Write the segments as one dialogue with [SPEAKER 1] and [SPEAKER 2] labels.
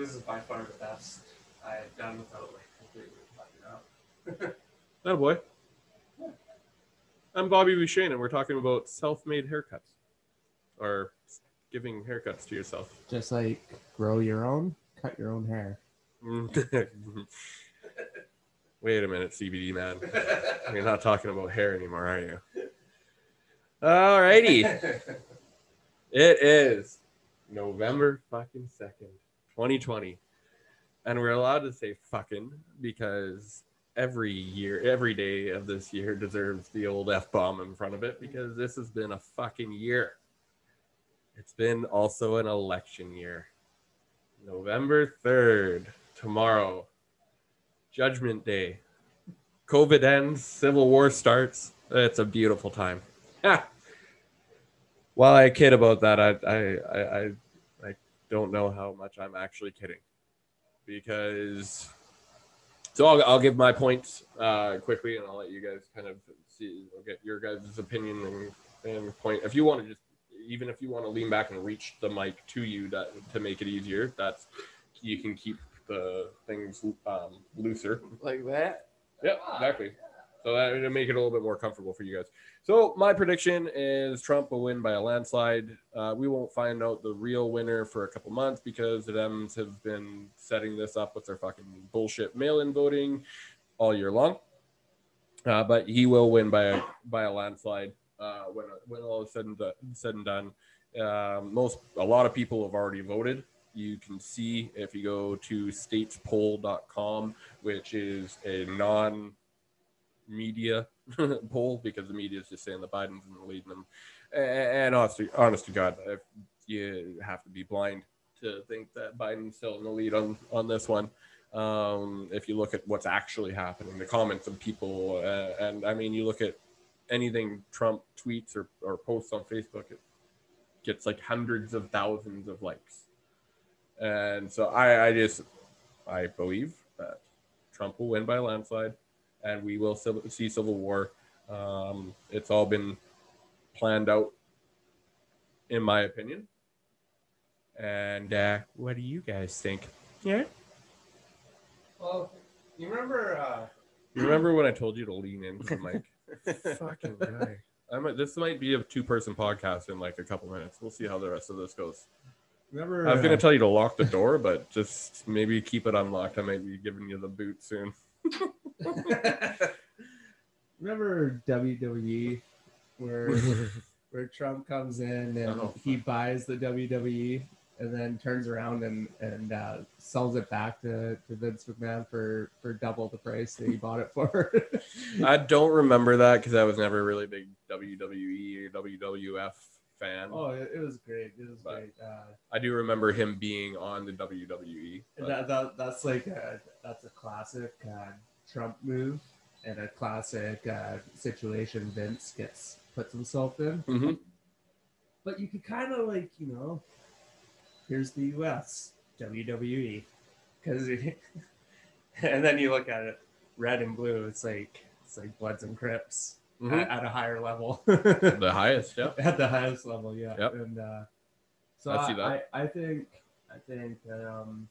[SPEAKER 1] this is by far the best I've done without like completely fucking up.
[SPEAKER 2] Oh boy. I'm Bobby Bouchane, and we're talking about self-made haircuts, or giving haircuts to yourself.
[SPEAKER 3] Just like grow your own, cut your own hair.
[SPEAKER 2] Wait a minute, CBD man. You're not talking about hair anymore, are you? Alrighty. It is November fucking second, 2020. And we're allowed to say fucking because every year, every day of this year deserves the old F bomb in front of it because this has been a fucking year. It's been also an election year. November 3rd, tomorrow, Judgment Day. COVID ends, Civil War starts. It's a beautiful time. While I kid about that, I, I I I don't know how much I'm actually kidding, because so I'll, I'll give my points uh, quickly, and I'll let you guys kind of see, I'll get your guys' opinion and, and point. If you want to just, even if you want to lean back and reach the mic to you, that to make it easier, that's you can keep the things um, looser.
[SPEAKER 3] Like that?
[SPEAKER 2] Yeah, exactly. So that to make it a little bit more comfortable for you guys. So my prediction is Trump will win by a landslide. Uh, we won't find out the real winner for a couple months because the Dems have been setting this up with their fucking bullshit mail-in voting all year long. Uh, but he will win by a by a landslide uh, when when all is said and done. Said and done. Um, most a lot of people have already voted. You can see if you go to statespoll.com, which is a non media poll because the media is just saying that Biden's leading them. And honestly, honest to God, if you have to be blind to think that Biden's still in the lead on on this one. Um, if you look at what's actually happening, the comments of people, uh, and I mean, you look at anything Trump tweets or, or posts on Facebook, it gets like hundreds of thousands of likes. And so I, I just, I believe that Trump will win by landslide and we will see civil war. Um, it's all been planned out, in my opinion. And uh, what do you guys think? Yeah.
[SPEAKER 1] Well, you remember uh,
[SPEAKER 2] You remember when I told you to lean into the mic? Fucking guy. I might, this might be a two-person podcast in like a couple minutes. We'll see how the rest of this goes.
[SPEAKER 3] Remember?
[SPEAKER 2] I was gonna
[SPEAKER 3] uh,
[SPEAKER 2] tell you to lock the door, but just maybe keep it unlocked. I might be giving you the boot soon.
[SPEAKER 3] remember WWE where where Trump comes in and
[SPEAKER 2] Oh,
[SPEAKER 3] he buys the WWE and then turns around and and uh, sells it back to, to Vince McMahon for for double the price that he bought it for.
[SPEAKER 2] I don't remember that because I was never really big WWE or WWF fan.
[SPEAKER 3] oh, it, it was great. It was
[SPEAKER 2] But-
[SPEAKER 3] great. Uh,
[SPEAKER 2] I do remember him being on the WWE.
[SPEAKER 3] that, that that's like a, that's a classic uh, Trump move and a classic uh, situation Vince gets puts himself in.
[SPEAKER 2] Mhm.
[SPEAKER 3] But you could kind of like you know, here's the U.S. WWE, because and then you look at it, red and blue. It's like it's like Bloods and Crips
[SPEAKER 2] Mhm.
[SPEAKER 3] at, at a higher level.
[SPEAKER 2] The highest, yeah.
[SPEAKER 3] at the highest level, yeah.
[SPEAKER 2] Yep.
[SPEAKER 3] And uh, so
[SPEAKER 2] I see
[SPEAKER 3] I,
[SPEAKER 2] that.
[SPEAKER 3] I, think I think um,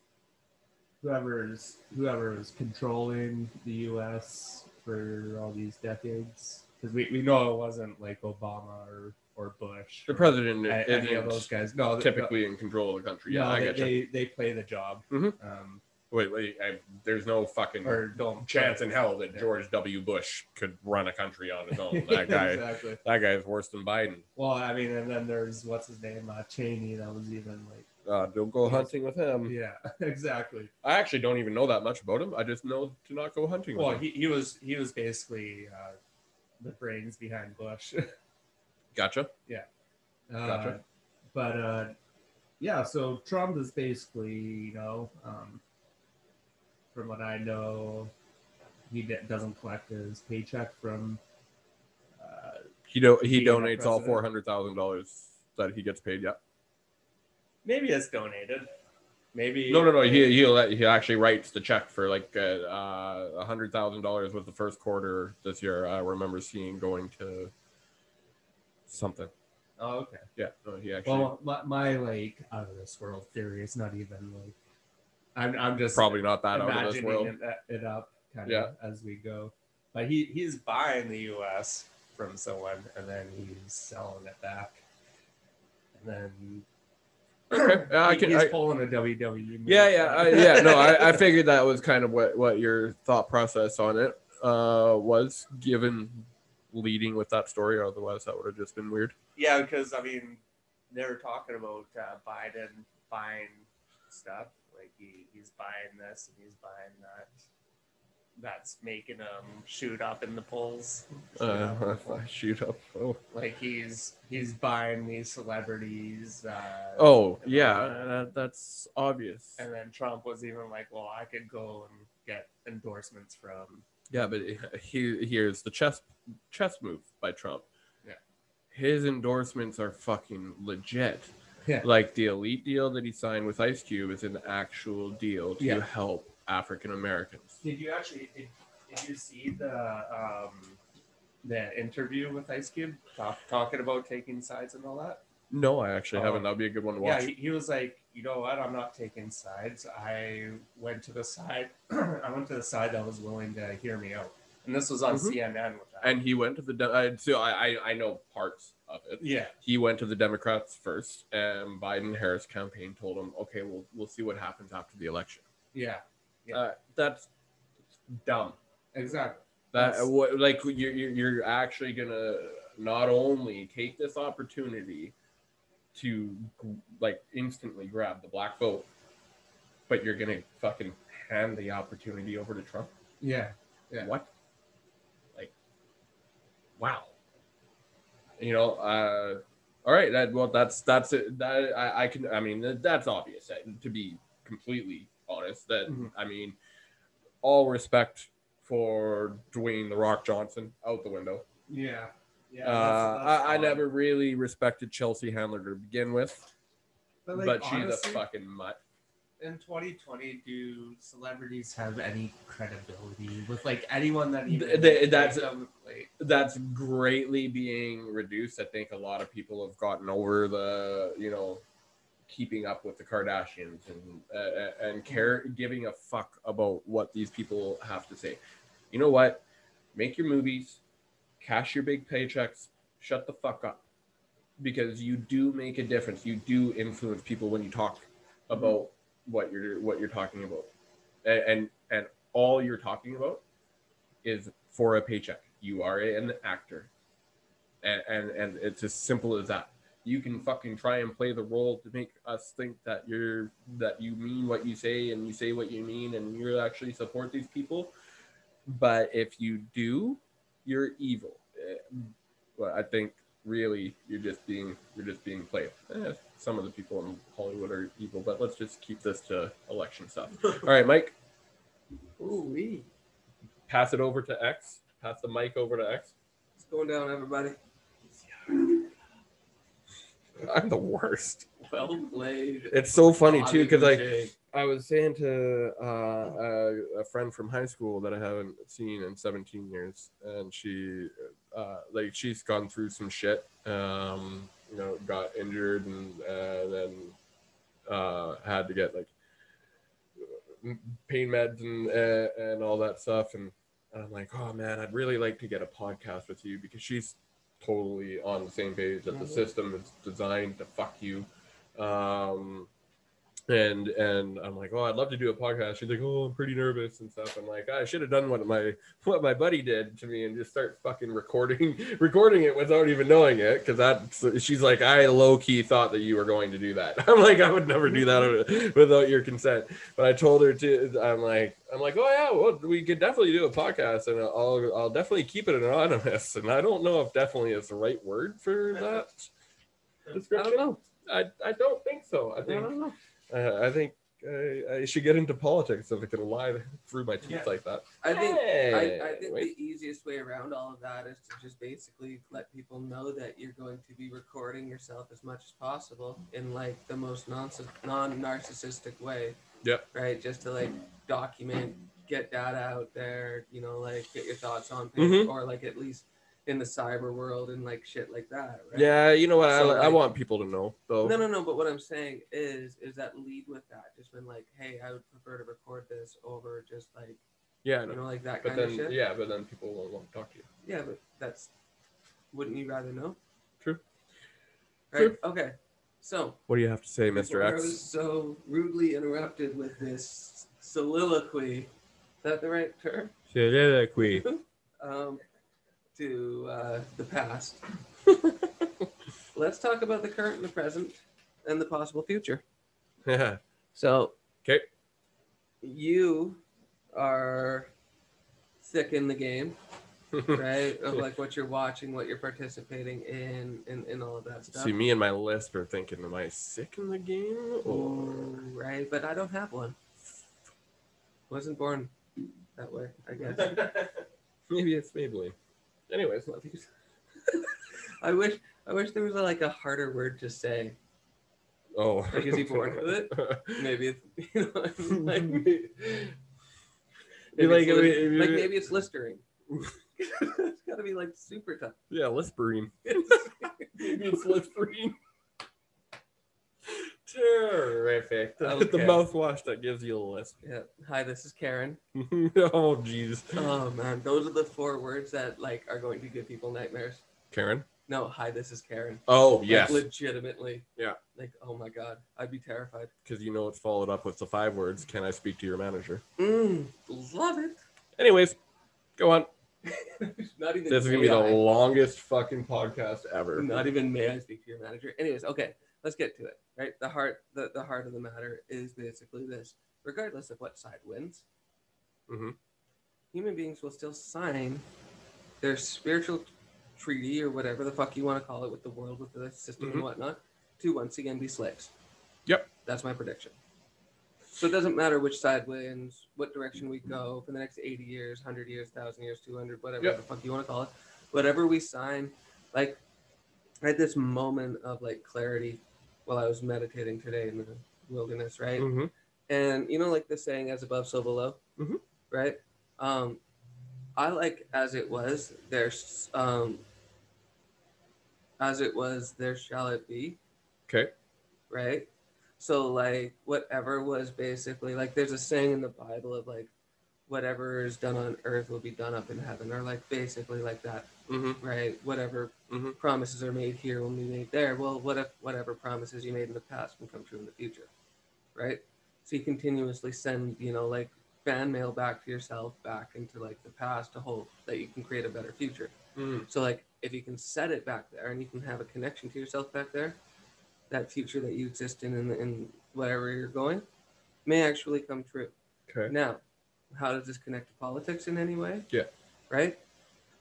[SPEAKER 3] whoever's whoever is controlling the U.S. for all these decades, because we, we know it wasn't like Obama or or Bush.
[SPEAKER 2] The
[SPEAKER 3] or
[SPEAKER 2] president
[SPEAKER 3] a- any of those guys. No,
[SPEAKER 2] typically in control of the country.
[SPEAKER 3] no,
[SPEAKER 2] Yeah, I
[SPEAKER 3] they,
[SPEAKER 2] get you.
[SPEAKER 3] they they play the job.
[SPEAKER 2] Mhm.
[SPEAKER 3] Um,
[SPEAKER 2] Wait, wait. I, there's no fucking
[SPEAKER 3] or don't
[SPEAKER 2] chance in hell that George W. Bush could run a country on his own. That guy,
[SPEAKER 3] exactly.
[SPEAKER 2] that guy is worse than Biden.
[SPEAKER 3] Well, I mean, and then there's what's his name, uh, Cheney. That was even like,
[SPEAKER 2] Uh, don't go hunting with him.
[SPEAKER 3] yeah, exactly.
[SPEAKER 2] I actually don't even know that much about him. I just know to not go hunting with
[SPEAKER 3] Well,
[SPEAKER 2] him.
[SPEAKER 3] he, he was he was basically uh, the brains behind Bush.
[SPEAKER 2] Gotcha.
[SPEAKER 3] Yeah.
[SPEAKER 2] Gotcha.
[SPEAKER 3] But uh, yeah, so Trump is basically, you know, um, from what I know, he doesn't collect his paycheck from. Uh,
[SPEAKER 2] He do, he donates all four hundred thousand dollars that he gets paid. Yeah.
[SPEAKER 3] maybe it's donated. Maybe
[SPEAKER 2] No, no, no. He he he actually writes the check for like uh, a hundred thousand dollars was the first quarter this year. I remember seeing going to something.
[SPEAKER 3] Oh, okay.
[SPEAKER 2] Yeah. No, he actually.
[SPEAKER 3] Well, my, my like out of this world theory. is not even like I'm, I'm just
[SPEAKER 2] Probably not that out of this
[SPEAKER 3] imagining
[SPEAKER 2] world.
[SPEAKER 3] It, it up kind
[SPEAKER 2] Yeah.
[SPEAKER 3] of as we go. But he, he's buying the US from someone and then he's selling it back. And then
[SPEAKER 2] Okay, yeah, I can.
[SPEAKER 3] he's
[SPEAKER 2] I,
[SPEAKER 3] pulling a WWE.
[SPEAKER 2] yeah, yeah, I, yeah. No, I, I figured that was kind of what what your thought process on it uh, was, given leading with that story. Otherwise, that would have just been weird.
[SPEAKER 3] Yeah, because I mean, they were talking about uh, Biden buying stuff. He, he's buying this and he's buying that. That's making him shoot up in the polls. Shoot up in
[SPEAKER 2] Uh, shoot up. Oh,
[SPEAKER 3] Like he's he's buying these celebrities. Uh,
[SPEAKER 2] oh yeah, that, that's obvious.
[SPEAKER 3] And then Trump was even like, "Well, I could go and get endorsements from."
[SPEAKER 2] Yeah, but he, here's the chess chess move by Trump.
[SPEAKER 3] Yeah.
[SPEAKER 2] His endorsements are fucking legit.
[SPEAKER 3] Yeah.
[SPEAKER 2] Like the elite deal that he signed with Ice Cube is an actual deal to
[SPEAKER 3] Yeah.
[SPEAKER 2] help African Americans.
[SPEAKER 3] Did you actually did, did you see the um the interview with Ice Cube talk, talking about taking sides and all that?
[SPEAKER 2] No, I actually
[SPEAKER 3] Oh.
[SPEAKER 2] haven't. That'd be a good one to
[SPEAKER 3] Yeah,
[SPEAKER 2] watch.
[SPEAKER 3] he, he was like, you know what? I'm not taking sides. I went to the side. I went to the side that was willing to hear me out, and this was on
[SPEAKER 2] Mhm.
[SPEAKER 3] CNN with that.
[SPEAKER 2] and he went to the de- I, so I, I I know parts of it.
[SPEAKER 3] yeah,
[SPEAKER 2] He went to the Democrats first, and Biden Harris campaign told him, "Okay, we'll we'll see what happens after the election."
[SPEAKER 3] yeah, Yeah.
[SPEAKER 2] Uh, that's dumb.
[SPEAKER 3] exactly.
[SPEAKER 2] That
[SPEAKER 3] That's-
[SPEAKER 2] what like you're you're you're actually gonna not only take this opportunity to like instantly grab the black vote, but you're gonna fucking hand the opportunity over to Trump.
[SPEAKER 3] Yeah, Yeah.
[SPEAKER 2] What? Like, wow. You know, uh, all right. That well, that's that's it. That I, I can. I mean, that's obvious. To be completely honest, that
[SPEAKER 3] Mhm.
[SPEAKER 2] I mean, all respect for Dwayne the Rock Johnson out the window.
[SPEAKER 3] yeah, yeah.
[SPEAKER 2] uh, I, I never really respected Chelsea Handler to begin with,
[SPEAKER 3] But,
[SPEAKER 2] but, she's a fucking mutt.
[SPEAKER 3] In 2020, do celebrities have any credibility with like anyone that even
[SPEAKER 2] Th- th- that's- that's greatly being reduced. I think a lot of people have gotten over the, you know, keeping up with the Kardashians and uh, uh and mm-hmm. care giving a fuck about what these people have to say. You know what? Make your movies, cash your big paychecks, shut the fuck up. Because you do make a difference. You do influence people when you talk mm-hmm. about what you're what you're talking about. And and, and all you're talking about is for a paycheck. You are an actor. And, and and it's as simple as that. You can fucking try and play the role to make us think that you're that you mean what you say and you say what you mean and you actually support these people. But if you do, you're evil. Eh, Well, I think really you're just being you're just being played. Eh, some of the people in Hollywood are evil, but let's just keep this to election stuff. All right, Mike,
[SPEAKER 4] Ooh, wee.
[SPEAKER 2] pass it over to X. Pass the mic over to X.
[SPEAKER 4] What's going down, everybody?
[SPEAKER 2] I'm the worst.
[SPEAKER 4] Well played.
[SPEAKER 2] It's so funny too because like I was saying to uh, a, a friend from high school that I haven't seen in 17 years, and she, uh, like, she's gone through some shit. Um, you know, got injured and uh, then uh, had to get like pain meds and uh, and all that stuff. And I'm like, oh man, I'd really like to get a podcast with you because she's totally on the same page that the
[SPEAKER 4] Mhm.
[SPEAKER 2] system is designed to fuck you. Um, and and I'm like, oh, I'd love to do a podcast. She's like, oh, I'm pretty nervous and stuff. I'm like, I should have done what my what my buddy did to me and just start fucking recording recording it without even knowing it. Because that she's like, I low key thought that you were going to do that. I'm like, I would never do that without your consent. But I told her to. I'm like, I'm like, oh yeah, well, we could definitely do a podcast, and I'll I'll definitely keep it anonymous. And I don't know if definitely is the right word for that
[SPEAKER 4] I don't know.
[SPEAKER 2] I, I don't think so. I
[SPEAKER 4] I
[SPEAKER 2] think
[SPEAKER 4] don't know.
[SPEAKER 2] Uh, I think uh, I should get into politics if I can lie through my teeth
[SPEAKER 3] Yeah.
[SPEAKER 2] like that.
[SPEAKER 4] I think I, I think
[SPEAKER 2] wait.
[SPEAKER 4] the easiest way around all of that is to just basically let people know that you're going to be recording yourself as much as possible in like the most non non narcissistic way.
[SPEAKER 2] Yep.
[SPEAKER 4] Right, just to like document, get data out there. You know, like get your thoughts on
[SPEAKER 2] Mhm.
[SPEAKER 4] or like at least in the cyber world and like shit like that, right?
[SPEAKER 2] Yeah, you know what?
[SPEAKER 4] So,
[SPEAKER 2] I, I want people to know though.
[SPEAKER 4] No, no, no. But what I'm saying is, is that lead with that. Just been like, hey, I would prefer to record this over just like,
[SPEAKER 2] Yeah,
[SPEAKER 4] you
[SPEAKER 2] know.
[SPEAKER 4] like that
[SPEAKER 2] but
[SPEAKER 4] kind
[SPEAKER 2] then
[SPEAKER 4] of shit.
[SPEAKER 2] yeah, but then people won't want to talk to you.
[SPEAKER 4] Yeah, but that's. Wouldn't you rather know?
[SPEAKER 2] True.
[SPEAKER 4] Right. Okay. So
[SPEAKER 2] What do you have to say, Mr.
[SPEAKER 4] before I was so rudely interrupted with this soliloquy. Is that the right term?
[SPEAKER 2] Soliloquy.
[SPEAKER 4] Um, to uh, the past. Let's talk about the current and the present and the possible future.
[SPEAKER 2] Yeah.
[SPEAKER 4] So,
[SPEAKER 2] Okay.
[SPEAKER 4] you are sick in the game, right? of like what you're watching, what you're participating in, and, and all of that stuff.
[SPEAKER 2] See, me and my list are thinking, am I sick in the game? Or...
[SPEAKER 4] Ooh, right? But I don't have one. Wasn't born that way, I guess.
[SPEAKER 2] Maybe it's Maybelline. Anyways,
[SPEAKER 4] I wish I wish there was like a harder word to say.
[SPEAKER 2] oh,
[SPEAKER 4] Like, is he born with it? Maybe it's you know, like,
[SPEAKER 2] Be
[SPEAKER 4] maybe,
[SPEAKER 2] like,
[SPEAKER 4] it's,
[SPEAKER 2] if
[SPEAKER 4] like maybe it's listering. it's gotta be like super tough.
[SPEAKER 2] yeah, Listerine. Maybe it's Listerine. Terrific. The, the mouthwash that gives you a lisp.
[SPEAKER 4] Yeah. Hi, this is Karen.
[SPEAKER 2] oh, jeez.
[SPEAKER 4] Oh man, those are the four words that like are going to give people nightmares.
[SPEAKER 2] Karen?
[SPEAKER 4] No, hi, this is Karen.
[SPEAKER 2] Oh,
[SPEAKER 4] Like,
[SPEAKER 2] yes.
[SPEAKER 4] legitimately.
[SPEAKER 2] Yeah.
[SPEAKER 4] Like, oh my god, I'd be terrified.
[SPEAKER 2] Because you know it's followed up with the five words Can I speak to your manager?
[SPEAKER 4] Mm, love it.
[SPEAKER 2] Anyways, go on.
[SPEAKER 4] Not even.
[SPEAKER 2] This is going to be the longest fucking podcast ever.
[SPEAKER 4] Not even may I speak to your manager. Anyways, okay, let's get to it. Right, the heart, the, the heart of the matter is basically this: regardless of what side wins,
[SPEAKER 2] Mhm.
[SPEAKER 4] human beings will still sign their spiritual treaty or whatever the fuck you want to call it with the world, with the system
[SPEAKER 2] Mhm.
[SPEAKER 4] and whatnot, to once again be slaves.
[SPEAKER 2] Yep.
[SPEAKER 4] That's my prediction. So it doesn't matter which side wins, what direction we go for the next 80 years, 100 years, 1,000 years, 200, whatever
[SPEAKER 2] Yep.
[SPEAKER 4] the fuck you want to call it. Whatever we sign, like, at this moment of like clarity while I was meditating today in the wilderness, right?
[SPEAKER 2] hmm
[SPEAKER 4] And you know, like the saying, as above, so below,
[SPEAKER 2] Mhm.
[SPEAKER 4] right? Um, I like as it was, there's, um, as it was, there shall it be,
[SPEAKER 2] Okay.
[SPEAKER 4] right? So, like, whatever was basically like, there's a saying in the Bible of like, whatever is done on earth will be done up in heaven, or like basically like that,
[SPEAKER 2] hmm
[SPEAKER 4] right? Whatever
[SPEAKER 2] Mhm.
[SPEAKER 4] promises are made here will be made there. Well, what if whatever promises you made in the past can come true in the future, right? So you continuously send, you know, like fan mail back to yourself, back into like the past to hope that you can create a better future.
[SPEAKER 2] Mm.
[SPEAKER 4] So like if you can set it back there and you can have a connection to yourself back there, that future that you exist in and in whatever you're going may actually come true.
[SPEAKER 2] Okay.
[SPEAKER 4] Now, how does this connect to politics in any way?
[SPEAKER 2] Yeah.
[SPEAKER 4] Right?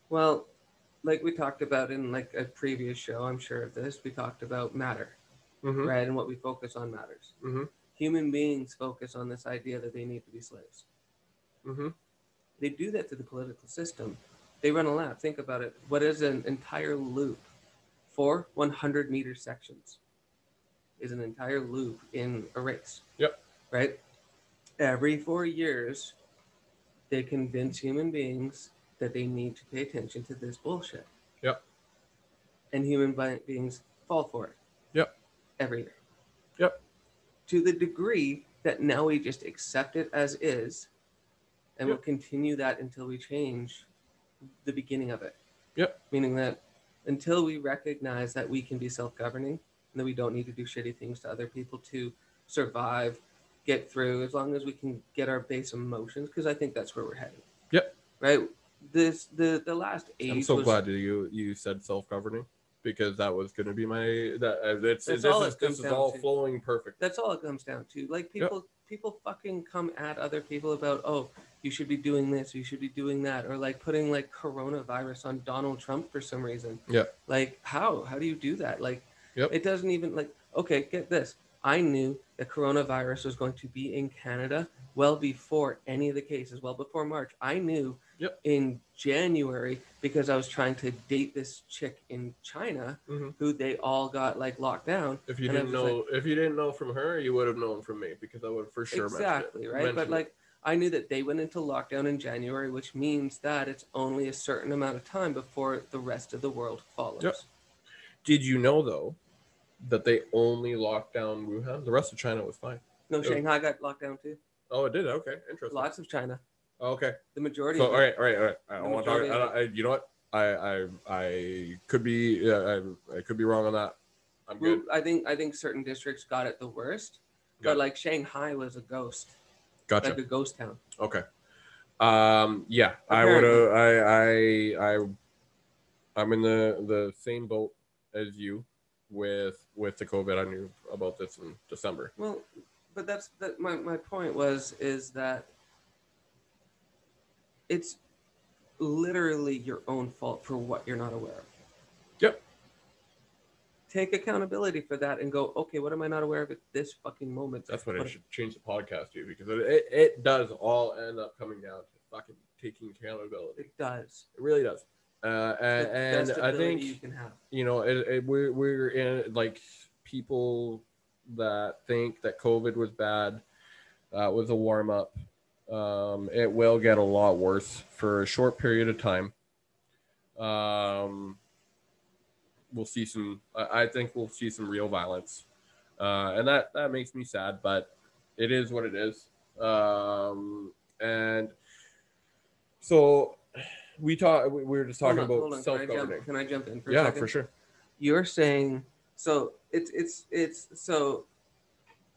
[SPEAKER 4] Well, like we talked about in like a previous show, I'm sure of this, we talked about matter,
[SPEAKER 2] hmm
[SPEAKER 4] right? And what we focus on matters.
[SPEAKER 2] hmm
[SPEAKER 4] Human beings focus on this idea that they need to be slaves.
[SPEAKER 2] hmm
[SPEAKER 4] They do that to the political system. They run a lap. Think about it. What is an entire loop? Four 100 meter sections is an entire loop in a race.
[SPEAKER 2] Yep.
[SPEAKER 4] Right? Every four years, they convince human beings that they need to pay attention to this bullshit.
[SPEAKER 2] Yep.
[SPEAKER 4] And human beings fall for it.
[SPEAKER 2] Yep.
[SPEAKER 4] Every year.
[SPEAKER 2] Yep.
[SPEAKER 4] To the degree that now we just accept it as is and we'll continue that until we change the beginning of it.
[SPEAKER 2] Yep.
[SPEAKER 4] Meaning that until we recognize that we can be self-governing and that we don't need to do shitty things to other people to survive, get through, as long as we can get our base emotions, because I think that's where we're heading.
[SPEAKER 2] Yep.
[SPEAKER 4] Right. This the the last age.
[SPEAKER 2] I'm so
[SPEAKER 4] was,
[SPEAKER 2] glad that you you said self-governing because that was going to be my that uh, it's,
[SPEAKER 4] That's
[SPEAKER 2] this
[SPEAKER 4] all
[SPEAKER 2] is this is all
[SPEAKER 4] to.
[SPEAKER 2] flowing perfect.
[SPEAKER 4] That's all it comes down to. Like people people fucking come at other people about oh you should be doing this, you should be doing that, or like putting like coronavirus on Donald Trump for some reason.
[SPEAKER 2] Yeah.
[SPEAKER 4] Like how? How do you do that? Like
[SPEAKER 2] Yep.
[SPEAKER 4] it doesn't even like okay, get this. I knew that coronavirus was going to be in Canada well before any of the cases, well before March. I knew
[SPEAKER 2] Yep.
[SPEAKER 4] in January because I was trying to date this chick in China
[SPEAKER 2] Mhm.
[SPEAKER 4] who they all got like locked down.
[SPEAKER 2] If you didn't know, if you didn't know from her, you would have known from me because I would for sure
[SPEAKER 4] exactly
[SPEAKER 2] mentioned
[SPEAKER 4] right but
[SPEAKER 2] it.
[SPEAKER 4] like I knew that they went into lockdown in January, which means that it's only a certain amount of time before the rest of the world follows.
[SPEAKER 2] Yep. Did you know though that they only locked down Wuhan? The rest of China was fine.
[SPEAKER 4] No,
[SPEAKER 2] Yep.
[SPEAKER 4] Shanghai got locked down too.
[SPEAKER 2] Oh, it did. Okay, interesting.
[SPEAKER 4] Lots of China.
[SPEAKER 2] Okay.
[SPEAKER 4] The majority.
[SPEAKER 2] So, all right, all right, all right. I don't want to talk.
[SPEAKER 4] majority of
[SPEAKER 2] I, I, you know what? I I I could be yeah, I, I could be wrong on that. I'm good.
[SPEAKER 4] I think I think certain districts got it the worst,
[SPEAKER 2] Got
[SPEAKER 4] but
[SPEAKER 2] it.
[SPEAKER 4] like Shanghai was a ghost,
[SPEAKER 2] Gotcha.
[SPEAKER 4] like a ghost town.
[SPEAKER 2] Okay. Um. Yeah. I would. I. I. I. I'm in the the same boat as you with with the COVID. I knew about this in December.
[SPEAKER 4] Well, but that's that. My my point was is that it's literally your own fault for what you're not aware of.
[SPEAKER 2] Yep.
[SPEAKER 4] Take accountability for that and go, okay, what am I not aware of at this fucking moment?
[SPEAKER 2] That's what I
[SPEAKER 4] What-
[SPEAKER 2] should change the podcast to because it, it, it does all end up coming down to fucking taking accountability.
[SPEAKER 4] It does.
[SPEAKER 2] It really does. Uh, and, and I think
[SPEAKER 4] you can have.
[SPEAKER 2] you know it, it, we're we're in like people that think that COVID was bad uh, was a warm up. Um, it will get a lot worse for a short period of time. Um, we'll see some. I I think we'll see some real violence, uh, and that that makes me sad. But it is what it is. Um, and so we talk. We we were just talking
[SPEAKER 4] Hold on,
[SPEAKER 2] about self
[SPEAKER 4] Can I,
[SPEAKER 2] governing.
[SPEAKER 4] jump, can I jump in for a
[SPEAKER 2] Yeah, for sure.
[SPEAKER 4] you're saying so it's it's it's so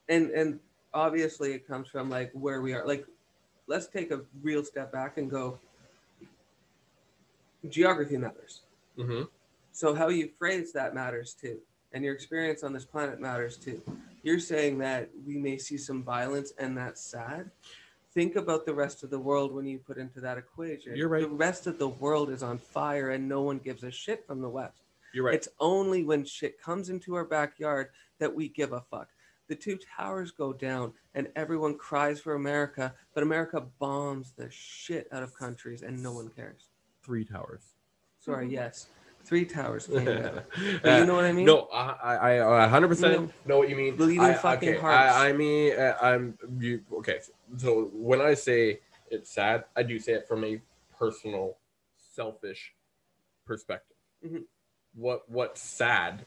[SPEAKER 4] and and obviously it comes from like where we are. Like let's take a real step back and go geography matters.
[SPEAKER 2] Hmm
[SPEAKER 4] so how you phrase that matters too and your experience on this planet matters too. You're saying that we may see some violence and that's sad think about the rest of the world when you put into that equation
[SPEAKER 2] You're right.
[SPEAKER 4] the rest of the world is on fire and no one gives a shit from the west
[SPEAKER 2] You're right.
[SPEAKER 4] it's only when shit comes into our backyard that we give a fuck. The two towers go down and everyone cries for America, but America bombs the shit out of countries and no one cares.
[SPEAKER 2] Three towers.
[SPEAKER 4] Sorry, mm-hmm. yes. Three towers came down. But you know what I mean?
[SPEAKER 2] No, I, I, I 100%
[SPEAKER 4] No.
[SPEAKER 2] know what you mean.
[SPEAKER 4] Bleeding
[SPEAKER 2] I,
[SPEAKER 4] fucking
[SPEAKER 2] okay,
[SPEAKER 4] hearts.
[SPEAKER 2] I, I mean, uh, I'm you. Okay, so when I say it's sad, I do say it from a personal, selfish perspective.
[SPEAKER 4] Mhm.
[SPEAKER 2] What what's sad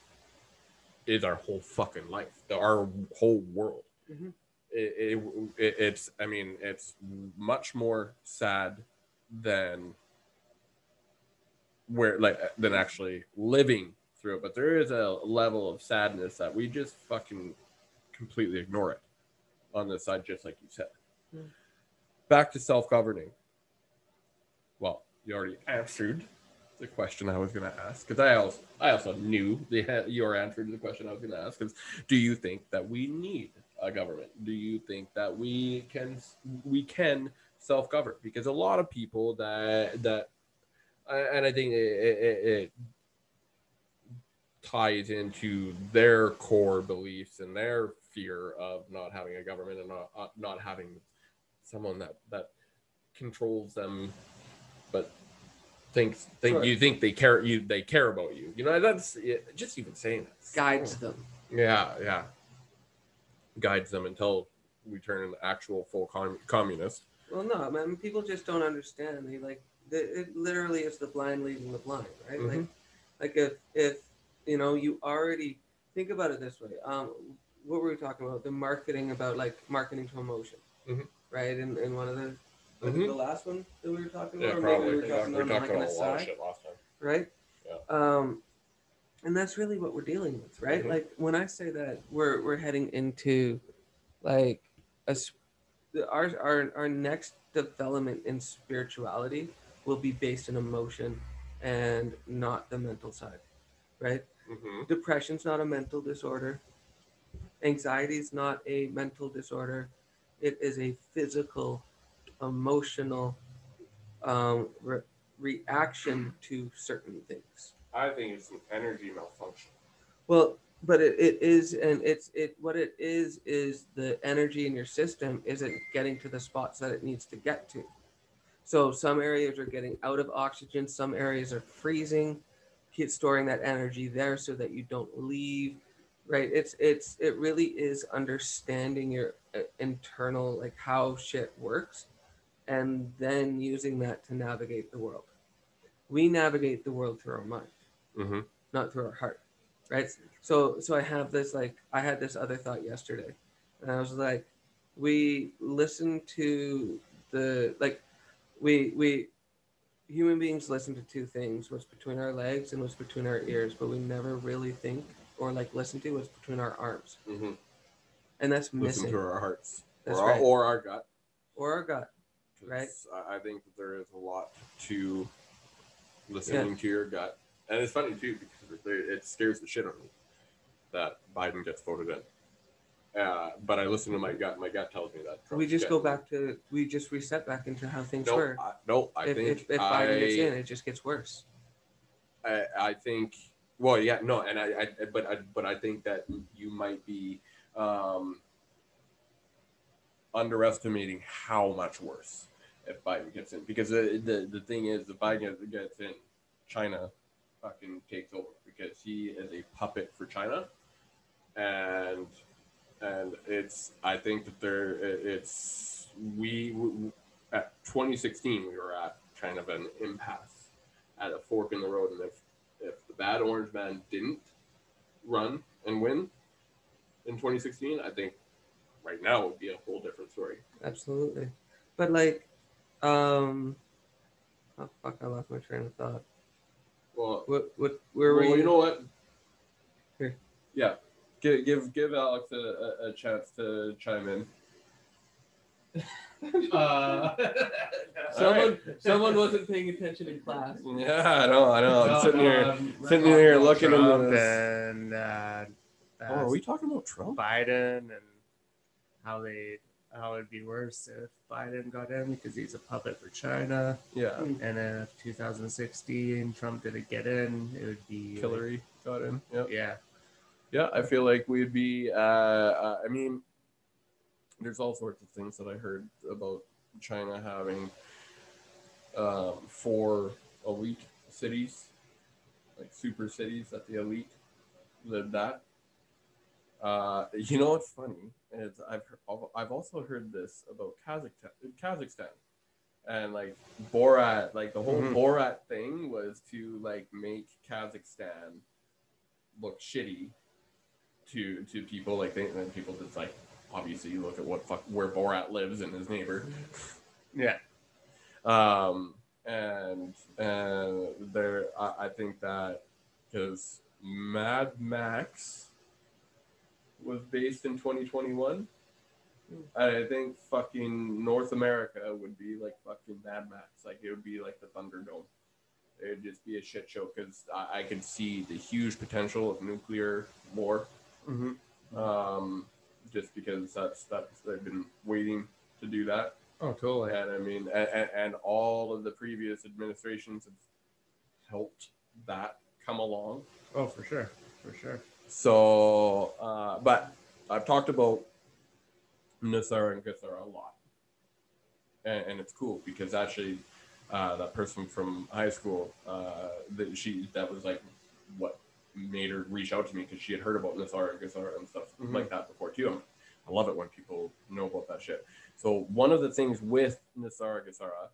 [SPEAKER 2] is our whole fucking life, our whole world.
[SPEAKER 4] Mhm.
[SPEAKER 2] It, it, it, it's, I mean, it's much more sad than where like than actually living through it. But there is a level of sadness that we just fucking completely ignore it on this side, just like you said.
[SPEAKER 4] Hmm.
[SPEAKER 2] Back to self-governing. Well, you already answered the question I was going to ask because I also I also knew the your answer to the question I was going to ask. Is do you think that we need a government? Do you think that we can we can self-govern? Because a lot of people that that and I think it, it, it ties into their core beliefs and their fear of not having a government and not, uh, not having someone that that controls them, but thinks think
[SPEAKER 4] Sure.
[SPEAKER 2] you think they care you they care about you. You know that's it, just even saying that
[SPEAKER 4] Guides them.
[SPEAKER 2] yeah, yeah. Guides them until we turn an actual full com- communist.
[SPEAKER 4] Well, no, man, people just don't understand. They like, it literally is the blind leading the blind, right? Like,
[SPEAKER 2] Mhm.
[SPEAKER 4] like if if you know you already think about it this way. Um, what were we talking about? The marketing about like marketing to emotion,
[SPEAKER 2] Mhm.
[SPEAKER 4] right? And and one of the
[SPEAKER 2] Mhm.
[SPEAKER 4] the last one that we were talking
[SPEAKER 2] Yeah,
[SPEAKER 4] about,
[SPEAKER 2] probably.
[SPEAKER 4] maybe we were talking
[SPEAKER 2] we
[SPEAKER 4] about like
[SPEAKER 2] a lot of shit last time.
[SPEAKER 4] right?
[SPEAKER 2] Yeah.
[SPEAKER 4] Um, and that's really what we're dealing with, right?
[SPEAKER 2] Mhm.
[SPEAKER 4] Like when I say that we're we're heading into like a our our our next development in spirituality will be based in emotion and not the mental side, right?
[SPEAKER 2] Mm-hmm.
[SPEAKER 4] Depression's not a mental disorder. Anxiety is not a mental disorder. It is a physical, emotional um, re- reaction to certain things.
[SPEAKER 2] I think it's an energy malfunction.
[SPEAKER 4] Well, but it, it is, and it's it. What it is is the energy in your system isn't getting to the spots that it needs to get to. So some areas are getting out of oxygen. Some areas are freezing. Keep storing that energy there so that you don't leave. right it's it's it really is understanding your uh, internal like how shit works and then using that to navigate the world we navigate the world through our mind
[SPEAKER 2] Mm-hmm.
[SPEAKER 4] not through our heart right so so i have this like i had this other thought yesterday and i was like we listen to the like we we human beings listen to two things what's between our legs and what's between our ears but we never really think or like listen to what's between our arms
[SPEAKER 2] Mm-hmm.
[SPEAKER 4] and that's
[SPEAKER 2] Listen
[SPEAKER 4] missing
[SPEAKER 2] to our hearts
[SPEAKER 4] That's
[SPEAKER 2] or, our,
[SPEAKER 4] right.
[SPEAKER 2] or our gut.
[SPEAKER 4] or our gut
[SPEAKER 2] 'cause
[SPEAKER 4] Right.
[SPEAKER 2] I, I think that there is a lot to listening to your gut, and it's funny too because it, it scares the shit out of me that Biden gets voted in. Uh, but I listen to my gut. My gut tells me that.
[SPEAKER 4] we just go back to we just reset back into how things
[SPEAKER 2] No,
[SPEAKER 4] were
[SPEAKER 2] I, no, I
[SPEAKER 4] if,
[SPEAKER 2] think
[SPEAKER 4] if, if
[SPEAKER 2] I,
[SPEAKER 4] biden gets in it just gets worse
[SPEAKER 2] I, I think. Well, yeah, no, and I, I but I, but I think that you might be um, underestimating how much worse if Biden gets in, because the the, the thing is, if Biden gets in, China fucking takes over because he is a puppet for China, and and it's I think that there it's we, at 2016 we were at kind of an impasse at a fork in the road, and if if the bad orange man didn't run and win in 2016, I think right now would be a whole different story.
[SPEAKER 4] absolutely but like um oh fuck i lost my train of thought
[SPEAKER 2] Well,
[SPEAKER 4] what what where
[SPEAKER 2] well,
[SPEAKER 4] were you,
[SPEAKER 2] you know what?
[SPEAKER 4] Here.
[SPEAKER 2] Yeah, give give give Alex a, a, a chance to chime in.
[SPEAKER 3] Uh,
[SPEAKER 4] someone someone wasn't paying attention in class
[SPEAKER 2] Yeah, I know, I know. I'm sitting here,
[SPEAKER 3] um,
[SPEAKER 2] sitting
[SPEAKER 3] talking
[SPEAKER 2] here looking
[SPEAKER 3] Trump
[SPEAKER 2] into this.
[SPEAKER 3] and uh,
[SPEAKER 2] Oh, are we talking about Trump?
[SPEAKER 3] Biden and how they how it'd be worse if Biden got in because he's a puppet for China,
[SPEAKER 2] Yeah,
[SPEAKER 3] and if 2016 Trump didn't get in, it would be
[SPEAKER 2] Hillary got in. Yep.
[SPEAKER 3] Yeah,
[SPEAKER 2] Yeah, I feel like we'd be. Uh, uh, I mean, there's all sorts of things that I heard about China having um, four elite cities, like super cities that the elite lived at. Uh, you know what's funny is I've I've also heard this about Kazakhstan, Kazakhstan, and like Borat, like the whole
[SPEAKER 3] Mhm.
[SPEAKER 2] Borat thing was to like make Kazakhstan look shitty to to people like they and people just like obviously you look at what fuck where Borat lives and his neighbor.
[SPEAKER 3] Yeah,
[SPEAKER 2] um and and there I, I think that because Mad Max was based in 2021 I think fucking North America would be like fucking Mad Max. Like it would be like the Thunderdome. It would just be a shit show because I, I could see the huge potential of nuclear war
[SPEAKER 3] mm-hmm.
[SPEAKER 2] um, just because that's that's they've been waiting to do that,
[SPEAKER 3] oh totally.
[SPEAKER 2] and I mean, and, and all of the previous administrations have helped that come along.
[SPEAKER 3] Oh, for sure, for sure.
[SPEAKER 2] So, uh, but I've talked about NESARA and GESARA a lot, and, and it's cool because actually, uh, that person from high school, uh, that she that was like what made her reach out to me because she had heard about NESARA and GESARA and stuff
[SPEAKER 3] Mhm.
[SPEAKER 2] like that before too. I'm, love it when people know about that shit. So one of the things with NESARA GESARA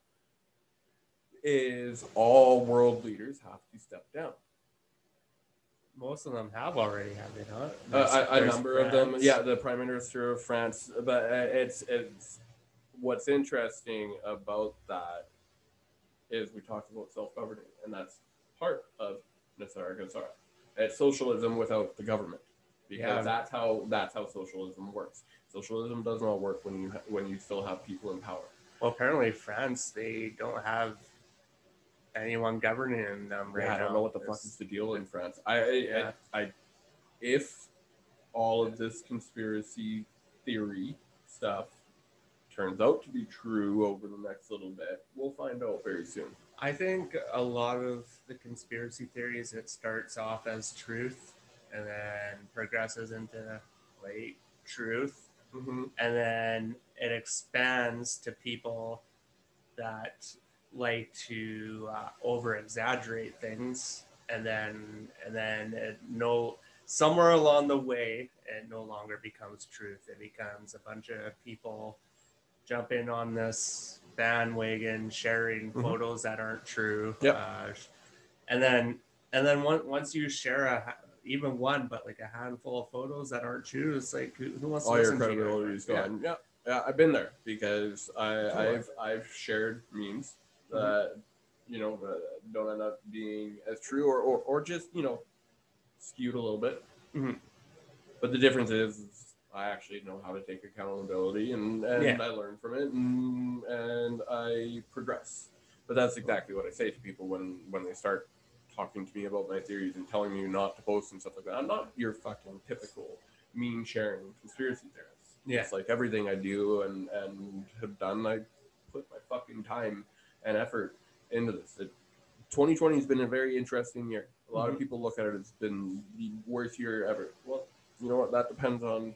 [SPEAKER 2] is all world leaders have to step down.
[SPEAKER 3] Most of them have already, have they not?
[SPEAKER 2] Uh, a, a number of them, yeah, the prime minister of France. But uh, it's it's what's interesting about that is we talked about self governing, and that's part of NESARA GESARA. It's socialism without the government, because
[SPEAKER 3] Yeah.
[SPEAKER 2] that's how that's how socialism works. Socialism does not work when you ha- when you still have people in power.
[SPEAKER 3] Well, apparently France, they don't have anyone governing them right
[SPEAKER 2] Yeah, I don't know what the fuck is the deal in France. I, I,
[SPEAKER 3] Yeah.
[SPEAKER 2] I, I, if all of this conspiracy theory stuff turns out to be true over the next little bit, we'll find out very soon.
[SPEAKER 3] I think a lot of the conspiracy theories it starts off as truth and then progresses into late truth
[SPEAKER 2] Mm-hmm.
[SPEAKER 3] and then it expands to people that like to uh, over exaggerate things and then and then it, no somewhere along the way, it no longer becomes truth. It becomes a bunch of people jumping on this bandwagon, sharing
[SPEAKER 2] Mhm.
[SPEAKER 3] photos that aren't true.
[SPEAKER 2] Yep.
[SPEAKER 3] Uh, and then, and then once once you share a even one, but like a handful of photos that aren't true, it's like who, who wants to
[SPEAKER 2] all your
[SPEAKER 3] listen to you
[SPEAKER 2] credibility is gone. Yeah. yeah, I've been there because I,
[SPEAKER 3] Totally.
[SPEAKER 2] I've I've shared memes that you know don't end up being as true or, or or just you know skewed a little bit.
[SPEAKER 3] Mhm.
[SPEAKER 2] But the difference is I actually know how to take accountability and and
[SPEAKER 3] Yeah.
[SPEAKER 2] I learn from it and and I progress. But that's exactly what I say to people when when they start talking to me about my theories and telling me not to post and stuff like that. I'm not your fucking typical meme sharing conspiracy theorist.
[SPEAKER 3] Yeah.
[SPEAKER 2] It's like everything I do and and have done, I put my fucking time and effort into this. It, 2020 has been a very interesting year. A lot
[SPEAKER 3] Mhm.
[SPEAKER 2] of people look at it as been the worst year ever. Well, you know what? That depends on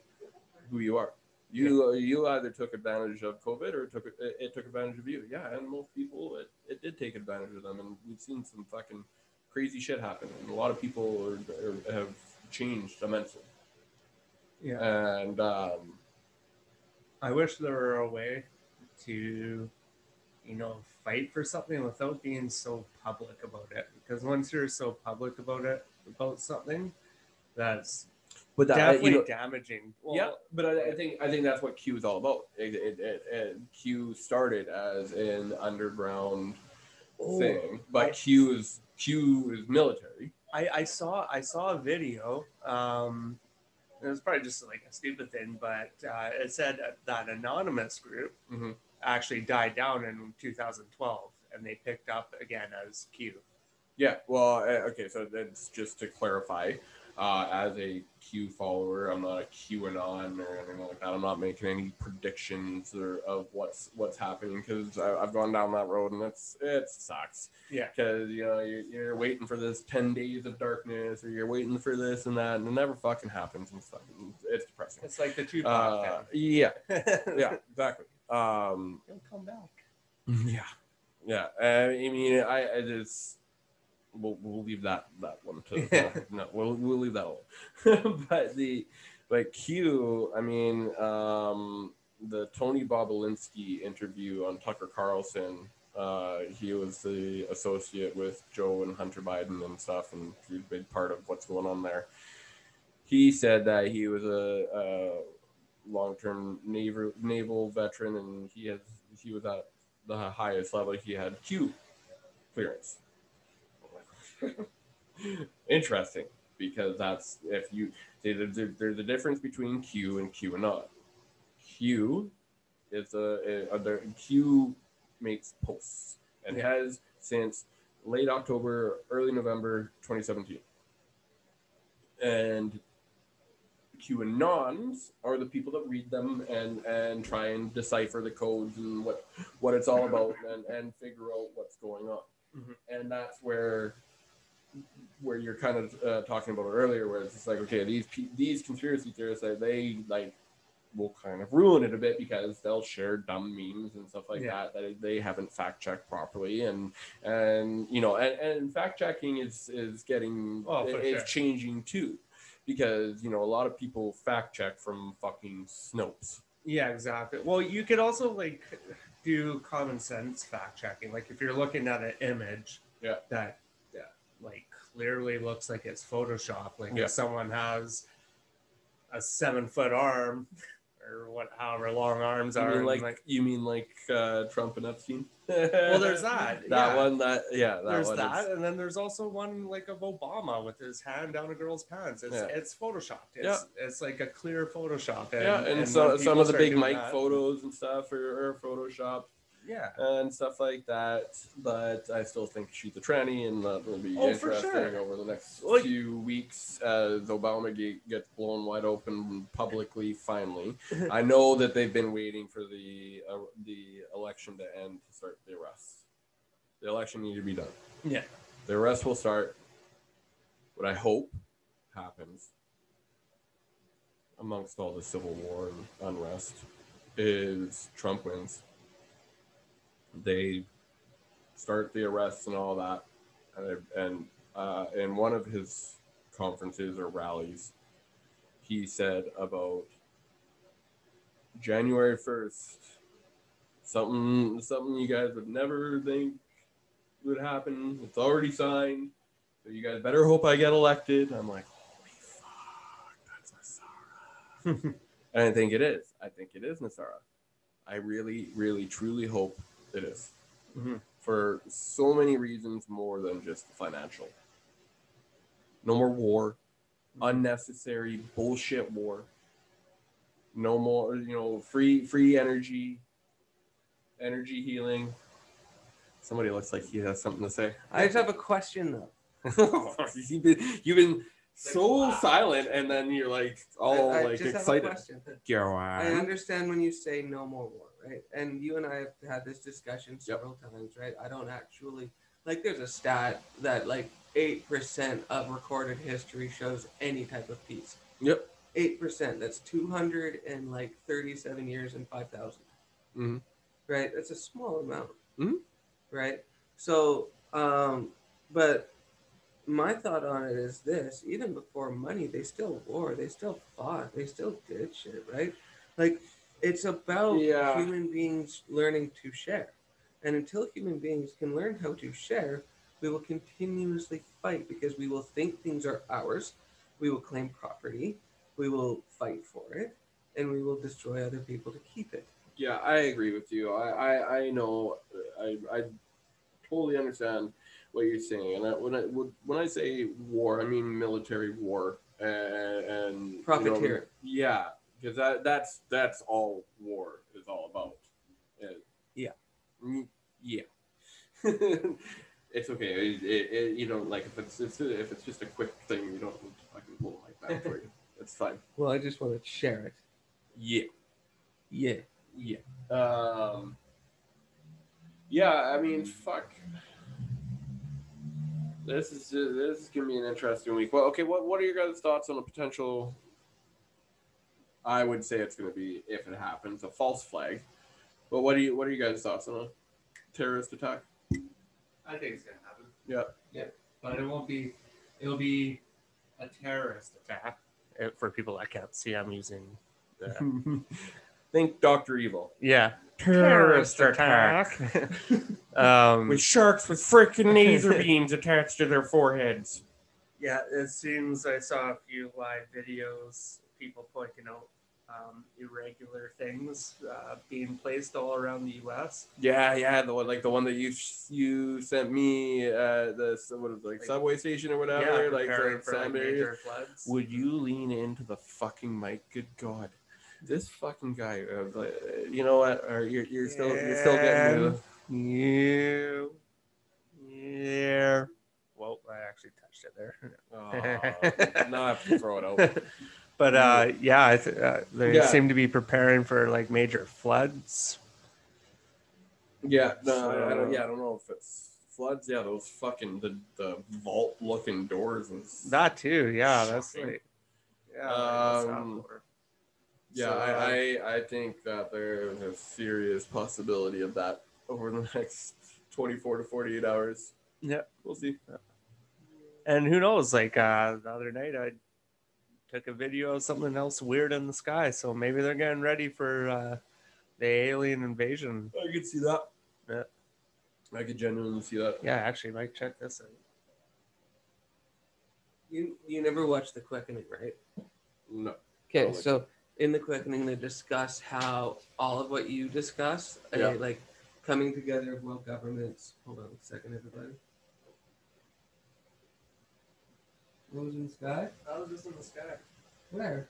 [SPEAKER 2] who you are. You you either took advantage of COVID or took it, it took advantage of you. Yeah, and most people it, it did take advantage of them, and we've seen some fucking crazy shit happen, and a lot of people are, are, have changed immensely.
[SPEAKER 3] Yeah.
[SPEAKER 2] And um,
[SPEAKER 3] I wish there were a way to, you know, fight for something without being so public about it. Because once you're so public about it, about something, that's
[SPEAKER 2] but that,
[SPEAKER 3] definitely
[SPEAKER 2] you know,
[SPEAKER 3] damaging. Well,
[SPEAKER 2] yeah, but I, I think I think that's what Q is all about. It, it, it, it, Q started as an underground
[SPEAKER 3] oh,
[SPEAKER 2] thing, but
[SPEAKER 3] I-
[SPEAKER 2] Q is Q is military.
[SPEAKER 3] I, I saw I saw a video. Um, it was probably just like a stupid thing, but uh, it said that anonymous group
[SPEAKER 2] Mm-hmm.
[SPEAKER 3] actually died down in 2012, and they picked up again as Q.
[SPEAKER 2] Yeah, well, uh, okay, so that's just to clarify. Uh, as a Q follower, I'm not a QAnon or anything like that. I'm not making any predictions or, of what's what's happening because I've gone down that road and it's it sucks.
[SPEAKER 3] Yeah.
[SPEAKER 2] because you know you're, you're waiting for this 10 days of darkness or you're waiting for this and that and it never fucking happens and stuff. It's depressing.
[SPEAKER 3] It's like the two.
[SPEAKER 2] Uh, yeah, yeah, exactly. Um,
[SPEAKER 3] He'll come back.
[SPEAKER 2] yeah, yeah. Uh, I mean, I, I just we'll, we'll leave that that one to
[SPEAKER 3] Yeah.
[SPEAKER 2] no, we'll we'll leave that one. but the but Q, I mean, um, the Tony Bobulinski interview on Tucker Carlson. Uh, he was the associate with Joe and Hunter Biden and stuff, and he was a big part of what's going on there. He said that he was a, a long-term naval naval veteran, and he has he was at the highest level. He had Q clearance. Interesting, because that's if you see there's a, there's a difference between Q and q QAnon. Q is a, a, a Q makes posts and
[SPEAKER 3] Yeah.
[SPEAKER 2] has since late October, early November 2017. And QAnons are the people that read them and and try and decipher the codes and what what it's all about and and figure out what's going on.
[SPEAKER 3] Mhm.
[SPEAKER 2] And that's where where you're kind of uh, talking about earlier, where it's just like, okay, these these conspiracy theorists, they, they like will kind of ruin it a bit because they'll share dumb memes and stuff like
[SPEAKER 3] Yeah.
[SPEAKER 2] that that they haven't fact checked properly, and and you know, and, and fact checking is is getting
[SPEAKER 3] Oh,
[SPEAKER 2] is
[SPEAKER 3] sure.
[SPEAKER 2] changing too, because you know a lot of people fact check from fucking Snopes.
[SPEAKER 3] Yeah, exactly. Well, you could also like do common sense fact checking. Like if you're looking at an image
[SPEAKER 2] Yeah.
[SPEAKER 3] that that like clearly looks like it's Photoshop. Like
[SPEAKER 2] Yeah.
[SPEAKER 3] if someone has a seven foot arm or what however long arms
[SPEAKER 2] You
[SPEAKER 3] are,
[SPEAKER 2] mean
[SPEAKER 3] and,
[SPEAKER 2] like, you mean like uh, Trump and Epstein?
[SPEAKER 3] well there's that.
[SPEAKER 2] that
[SPEAKER 3] yeah.
[SPEAKER 2] one. That yeah, that
[SPEAKER 3] there's that,
[SPEAKER 2] is-
[SPEAKER 3] and then there's also one like of Obama with his hand down a girl's pants. It's
[SPEAKER 2] Yeah.
[SPEAKER 3] it's photoshopped. It's it's like a clear Photoshop. And,
[SPEAKER 2] yeah, and,
[SPEAKER 3] when
[SPEAKER 2] so, some of the big Mike
[SPEAKER 3] that-
[SPEAKER 2] photos and stuff are, are photoshopped
[SPEAKER 3] Yeah.
[SPEAKER 2] and stuff like that. But I still think she's a tranny, and that will be
[SPEAKER 3] Oh,
[SPEAKER 2] interesting
[SPEAKER 3] sure.
[SPEAKER 2] over the next
[SPEAKER 3] Well,
[SPEAKER 2] few weeks as Obama gate gets blown wide open publicly. Finally, I know that they've been waiting for the uh, the election to end to start the arrests. The election needs to be done.
[SPEAKER 3] Yeah.
[SPEAKER 2] The arrest will start. What I hope happens amongst all the civil war and unrest is Trump wins. They start the arrests and all that, and, and uh, in one of his conferences or rallies, he said about January first, something something you guys would never think would happen. It's already signed. So you guys better hope I get elected. I'm like, holy fuck, that's Nasara. and I think it is. I think it is Nasara. I really, really, truly hope it is.
[SPEAKER 3] Mhm.
[SPEAKER 2] For so many reasons more than just financial. No more war, unnecessary bullshit war. No more, you know, free free energy, energy healing. Somebody looks like he has something to say.
[SPEAKER 4] I just have a question though.
[SPEAKER 2] you've been you've been so silent, and then you're like all
[SPEAKER 4] I, I
[SPEAKER 2] like
[SPEAKER 4] just have a
[SPEAKER 2] excited.
[SPEAKER 4] I understand when you say no more war, right? And you and I have had this discussion several times, right? I don't actually like. There's a stat that like eight percent of recorded history shows any type of peace.
[SPEAKER 2] Yep.
[SPEAKER 4] Eight percent. That's two hundred and like thirty-seven years and five thousand.
[SPEAKER 2] Mhm.
[SPEAKER 4] Right. That's a small amount.
[SPEAKER 2] Mhm.
[SPEAKER 4] Right. So, um, but my thought on it is this: even before money, they still war. They still fought. They still did shit. Right. Like it's about
[SPEAKER 2] Yeah.
[SPEAKER 4] human beings learning to share. And until human beings can learn how to share, we will continuously fight because we will think things are ours. We will claim property. We will fight for it. And we will destroy other people to keep it.
[SPEAKER 2] Yeah, I agree with you. I, I, I know. I, I totally understand what you're saying. And I, when I when I say war, I mean military war and, and you know,
[SPEAKER 4] Profiteer.
[SPEAKER 2] yeah, because that that's that's all war is all about.
[SPEAKER 4] Yeah.
[SPEAKER 2] Mm, Yeah. it's okay. It, it, it, you know, like if it's, it's if it's just a quick thing, you don't need to fucking pull like that for you. It's fine.
[SPEAKER 4] Well, I just want to share it.
[SPEAKER 2] Yeah.
[SPEAKER 4] Yeah.
[SPEAKER 2] Yeah. Um. Yeah, I mean, fuck. This is this is gonna be an interesting week. Well, okay, what what are your guys' thoughts on a potential? I would say it's gonna be if it happens a false flag, but what do you what are you guys' thoughts on a terrorist attack?
[SPEAKER 1] I think it's gonna happen.
[SPEAKER 2] Yeah.
[SPEAKER 3] Yeah, but it won't be. It'll be a terrorist attack. For people that can't see, I'm using the
[SPEAKER 2] Think Doctor Evil
[SPEAKER 3] yeah
[SPEAKER 2] Terrorist attack.
[SPEAKER 3] um,
[SPEAKER 2] with sharks with freaking laser beams attached to their foreheads.
[SPEAKER 3] Yeah, it seems I saw a few live videos, people pointing out um, irregular things uh, being placed all around the U.S.
[SPEAKER 2] Yeah, yeah, the one like the one that you you sent me uh the what is it, like
[SPEAKER 3] Like-
[SPEAKER 2] subway station or whatever, like
[SPEAKER 3] preparing
[SPEAKER 2] the
[SPEAKER 3] for like major floods.
[SPEAKER 2] Would you lean into the fucking mic? Good God, this fucking guy. Uh, you know what? Or you're you're still you're still getting.
[SPEAKER 3] You, yeah. Well, I actually touched it there.
[SPEAKER 2] oh, now I have to throw it out.
[SPEAKER 3] but uh, yeah, uh, they
[SPEAKER 2] Yeah.
[SPEAKER 3] seem to be preparing for like major floods.
[SPEAKER 2] Yeah, no, I, I don't. Yeah, I don't know if it's floods. Yeah, those fucking the the vault looking doors and
[SPEAKER 3] That too, yeah. That's like, yeah.
[SPEAKER 2] Um, Yeah,
[SPEAKER 3] So,
[SPEAKER 2] I, I I think that there's a serious possibility of that over the next 24 to 48 hours.
[SPEAKER 3] Yeah.
[SPEAKER 2] We'll see.
[SPEAKER 3] And who knows? Like uh, the other night, I took a video of something else weird in the sky. So maybe they're getting ready for uh, the alien invasion.
[SPEAKER 2] I could see that.
[SPEAKER 3] Yeah.
[SPEAKER 2] I could genuinely see that.
[SPEAKER 3] Yeah, actually, Mike, check this out.
[SPEAKER 4] You, you never watched The Quickening, right?
[SPEAKER 2] No.
[SPEAKER 4] Okay,
[SPEAKER 2] like-
[SPEAKER 4] so in the quickening, they discuss how all of what you discuss, uh,
[SPEAKER 2] Yeah.
[SPEAKER 4] like coming together of world governments. Hold on a second, everybody. What was in the sky?
[SPEAKER 3] I was just in the sky.
[SPEAKER 4] Where?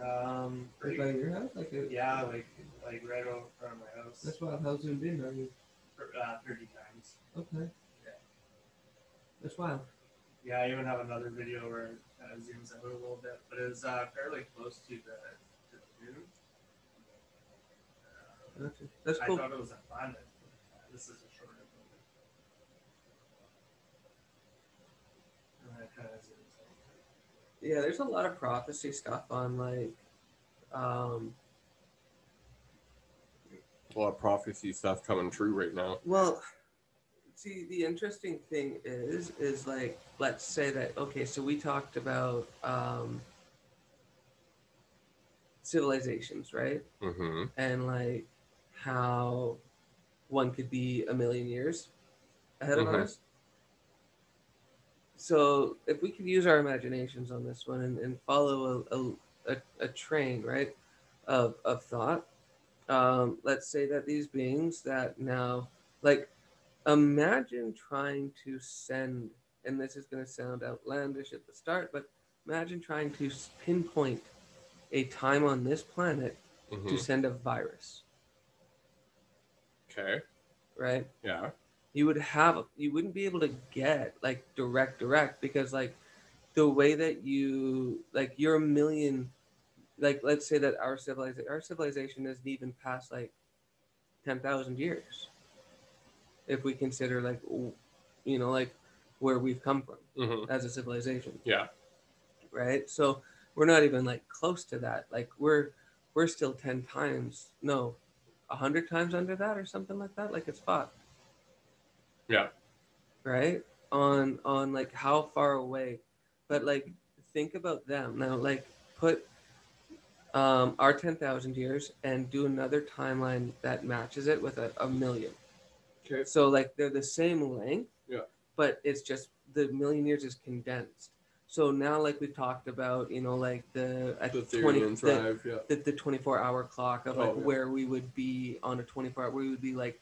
[SPEAKER 3] Um,
[SPEAKER 4] Right by your house? Like a,
[SPEAKER 3] yeah, like like right over front of my house.
[SPEAKER 4] That's wild. How zoomed in are you?
[SPEAKER 3] uh, thirty times.
[SPEAKER 4] Okay.
[SPEAKER 3] Yeah.
[SPEAKER 4] That's wild.
[SPEAKER 3] Yeah, I even have another video where it kind of zooms out a little bit, but it's uh, fairly close to the to the moon. Uh,
[SPEAKER 4] Gotcha. That's
[SPEAKER 3] I thought it was a planet. Uh, this is a shorter movie. And it kind of zooms out.
[SPEAKER 4] Yeah, there's a lot of prophecy stuff on like, um,
[SPEAKER 2] A lot of prophecy stuff coming true right now.
[SPEAKER 4] well, see the interesting thing is is like let's say that okay so we talked about um civilizations right
[SPEAKER 2] Mm-hmm.
[SPEAKER 4] and like how one could be a million years ahead of
[SPEAKER 2] Mhm.
[SPEAKER 4] ours so if we could use our imaginations on this one and, and follow a, a, a, a train right of, of thought um, let's say that these beings that now like imagine trying to send and this is going to sound outlandish at the start but imagine trying to pinpoint a time on this planet
[SPEAKER 2] Mm-hmm.
[SPEAKER 4] to send a virus
[SPEAKER 2] Okay.
[SPEAKER 4] right
[SPEAKER 2] Yeah.
[SPEAKER 4] you would have you wouldn't be able to get like direct direct because like the way that you like you're a million like let's say that our civilization our civilization isn't even past like 10,000 years if we consider like you know like where we've come from
[SPEAKER 2] Mm-hmm.
[SPEAKER 4] as a civilization.
[SPEAKER 2] Yeah.
[SPEAKER 4] right? So we're not even like close to that. Like we're we're still 10 times no 100 times under that or something like that. Like it's fucked.
[SPEAKER 2] Yeah.
[SPEAKER 4] right? On on like how far away. But like think about them. Now like put um our 10,000 years and do another timeline that matches it with a, a million
[SPEAKER 2] Okay.
[SPEAKER 4] so like they're the same length
[SPEAKER 2] Yeah.
[SPEAKER 4] but it's just the million years is condensed so now like we've talked about you know like the at
[SPEAKER 2] The
[SPEAKER 4] 20
[SPEAKER 2] theory and
[SPEAKER 4] the.
[SPEAKER 2] Yeah.
[SPEAKER 4] the, the 24 hour clock of like
[SPEAKER 2] Oh, yeah.
[SPEAKER 4] where we would be on a 24 hour we would be like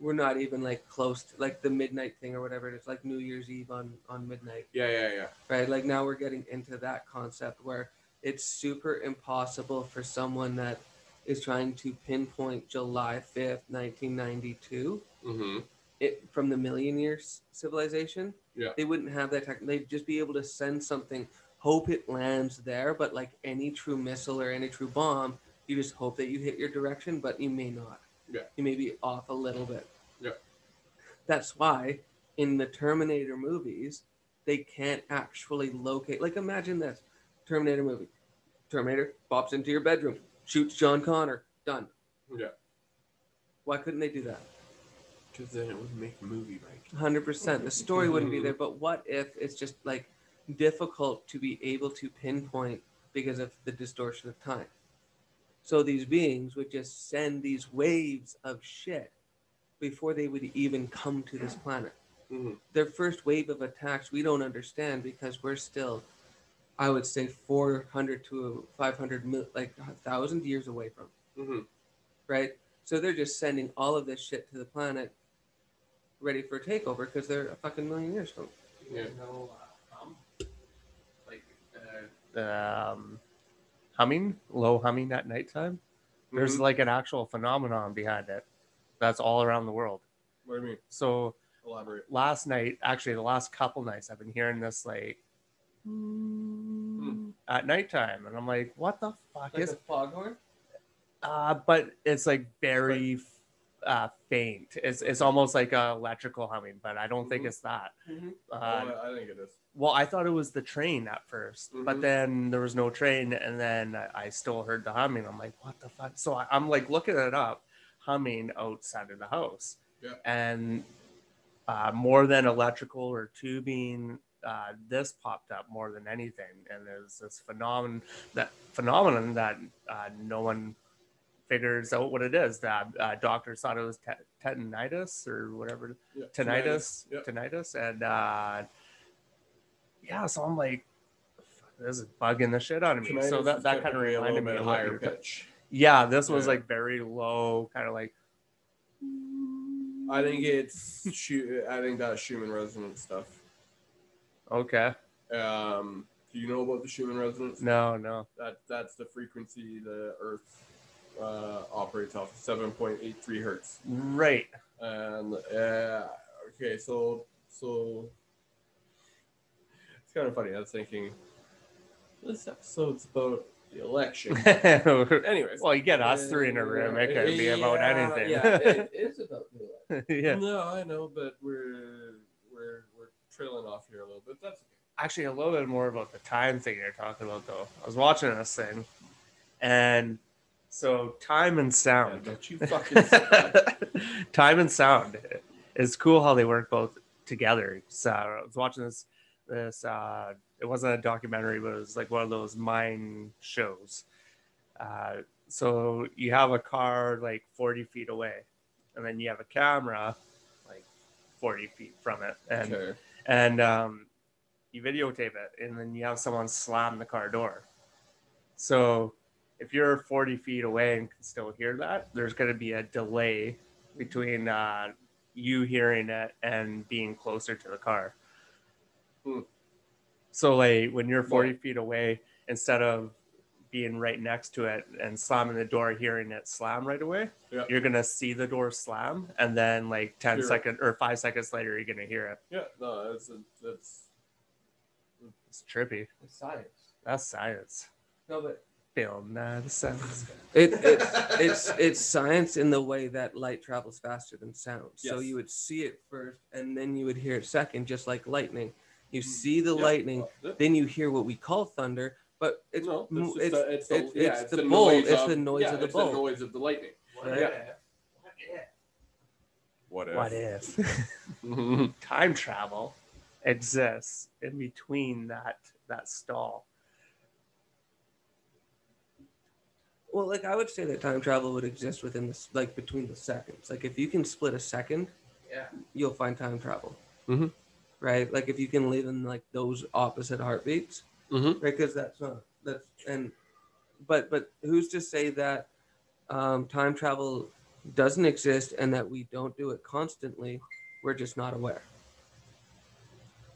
[SPEAKER 4] we're not even like close to like the midnight thing or whatever it's like new year's eve on on midnight
[SPEAKER 2] Yeah. Yeah. Yeah.
[SPEAKER 4] right like now we're getting into that concept where it's super impossible for someone that is trying to pinpoint july 5th 1992
[SPEAKER 2] Mm-hmm.
[SPEAKER 4] it from the million years civilization
[SPEAKER 2] Yeah.
[SPEAKER 4] they wouldn't have that tech they'd just be able to send something hope it lands there but like any true missile or any true bomb you just hope that you hit your direction but you may not
[SPEAKER 2] Yeah.
[SPEAKER 4] you may be off a little bit
[SPEAKER 2] Yeah.
[SPEAKER 4] that's why in the terminator movies they can't actually locate like imagine this terminator movie terminator pops into your bedroom shoots john connor done
[SPEAKER 2] Yeah.
[SPEAKER 4] why couldn't they do that
[SPEAKER 2] Because then it would make the movie right.
[SPEAKER 4] hundred percent. The story wouldn't be there, but what if it's just like difficult to be able to pinpoint because of the distortion of time? So these beings would just send these waves of shit before they would even come to this planet.
[SPEAKER 2] Mm-hmm.
[SPEAKER 4] Their first wave of attacks we don't understand because we're still, I would say, four hundred to five hundred mil, like a thousand years away from
[SPEAKER 2] Mm-hmm.
[SPEAKER 4] right? So they're just sending all of this shit to the planet, ready for a takeover because they're a fucking million years from.
[SPEAKER 2] Yeah.
[SPEAKER 1] No, uh, um, like, uh,
[SPEAKER 3] um, humming, low humming at nighttime. There's
[SPEAKER 2] Mhm.
[SPEAKER 3] like an actual phenomenon behind it. That's all around the world.
[SPEAKER 2] What do you mean?
[SPEAKER 3] So
[SPEAKER 2] Elaborate.
[SPEAKER 3] last night, actually the last couple nights, I've been hearing this like at nighttime, and I'm like, what the fuck
[SPEAKER 4] Like
[SPEAKER 3] is?
[SPEAKER 4] foghorn?
[SPEAKER 3] Uh, but it's like very uh, faint. It's it's almost like a electrical humming, but I don't think
[SPEAKER 2] Mhm.
[SPEAKER 3] it's that.
[SPEAKER 4] Mhm.
[SPEAKER 3] Uh,
[SPEAKER 2] oh, I I think it is.
[SPEAKER 3] well, I thought it was the train at 1st but
[SPEAKER 2] Mhm.
[SPEAKER 3] then there was no train, and then I, I still heard the humming. I'm like, what the fuck? So I, I'm like looking it up, humming outside of the house,
[SPEAKER 2] Yeah.
[SPEAKER 3] and uh, more than electrical or tubing. Uh, this popped up more than anything, and there's this phenomenon that phenomenon that uh, no one figures out what it is. That uh, doctors thought it was te- tetanitis or whatever
[SPEAKER 2] Yeah.
[SPEAKER 3] tinnitus,
[SPEAKER 2] Yeah.
[SPEAKER 3] tinnitus, and uh, yeah, so I'm like, this is bugging the shit out of me.
[SPEAKER 2] Tinnitus
[SPEAKER 3] so that that kind of
[SPEAKER 2] typically a little
[SPEAKER 3] reminded me of
[SPEAKER 2] higher pitch.
[SPEAKER 3] Yeah, this was
[SPEAKER 2] Yeah.
[SPEAKER 3] like very low, kind of like.
[SPEAKER 2] I think it's I think that's Schumann resonance stuff.
[SPEAKER 3] Okay.
[SPEAKER 2] Um, do you know about the Schumann resonance?
[SPEAKER 3] No, no.
[SPEAKER 2] That that's the frequency the Earth uh, operates off, seven point eight three hertz.
[SPEAKER 3] Right.
[SPEAKER 2] And uh, okay, so so it's kind of funny. I was thinking this episode's about the election. Anyways,
[SPEAKER 3] well, you get us three in a room. It could be about
[SPEAKER 2] Yeah,
[SPEAKER 3] anything.
[SPEAKER 4] Yeah, it is about the election.
[SPEAKER 3] yeah.
[SPEAKER 2] no, I know, but we're we're we're trailing off here a little bit. That's
[SPEAKER 3] actually a little bit more about the time thing you're talking about though. I was watching this thing and so time and
[SPEAKER 2] yeah,
[SPEAKER 3] sound.
[SPEAKER 2] don't you fucking
[SPEAKER 3] time and sound. it's cool how they work both together. So I was watching this this uh it wasn't a documentary, but it was like one of those mine shows. Uh so you have a car like 40 feet away, and then you have a camera like 40 feet from it. And
[SPEAKER 2] Okay.
[SPEAKER 3] and um, you videotape it, and then you have someone slam the car door. So if you're 40 feet away and can still hear that, there's going to be a delay between uh, you hearing it and being closer to the car.
[SPEAKER 2] Hmm.
[SPEAKER 3] So like when you're 40
[SPEAKER 2] Well-
[SPEAKER 3] feet away, instead of being right next to it and slamming the door, hearing it slam right away,
[SPEAKER 2] Yeah.
[SPEAKER 3] you're gonna see the door slam, and then like 10 seconds or five seconds later, you're gonna hear it.
[SPEAKER 2] Yeah, no, it's it's
[SPEAKER 3] It's trippy.
[SPEAKER 4] It's science.
[SPEAKER 3] That's science.
[SPEAKER 4] No, but
[SPEAKER 3] Bill Nye the Science Guy.
[SPEAKER 4] it, it's it's it's science in the way that light travels faster than sound. So you would see it first, and then you would hear it second, just like lightning. You
[SPEAKER 2] Mm.
[SPEAKER 4] see the
[SPEAKER 2] Yeah.
[SPEAKER 4] lightning,
[SPEAKER 2] Yeah.
[SPEAKER 4] then you hear what we call thunder, but it's
[SPEAKER 2] no,
[SPEAKER 4] mo-
[SPEAKER 2] it's, just
[SPEAKER 4] it's,
[SPEAKER 2] a- it's, the,
[SPEAKER 4] it's-
[SPEAKER 2] yeah,
[SPEAKER 4] it's
[SPEAKER 2] it's
[SPEAKER 4] the
[SPEAKER 2] the
[SPEAKER 4] bolt,
[SPEAKER 2] noise
[SPEAKER 4] it's
[SPEAKER 2] of,
[SPEAKER 4] the noise
[SPEAKER 2] yeah,
[SPEAKER 4] of the bolt.
[SPEAKER 2] the noise of the lightning.
[SPEAKER 5] What
[SPEAKER 2] Yeah.
[SPEAKER 5] if? If?
[SPEAKER 2] What if?
[SPEAKER 3] What if time travel exists in between that that stall?
[SPEAKER 4] Well, like I would say that time travel would exist within this, like between the seconds. Like if you can split a second,
[SPEAKER 5] Yeah.
[SPEAKER 4] you'll find time travel.
[SPEAKER 2] Mhm.
[SPEAKER 4] Right? Like if you can live in like those opposite heartbeats,
[SPEAKER 2] Mhm.
[SPEAKER 4] right? Because that's not that's and but but who's to say that um, time travel doesn't exist and that we don't do it constantly? We're just not aware.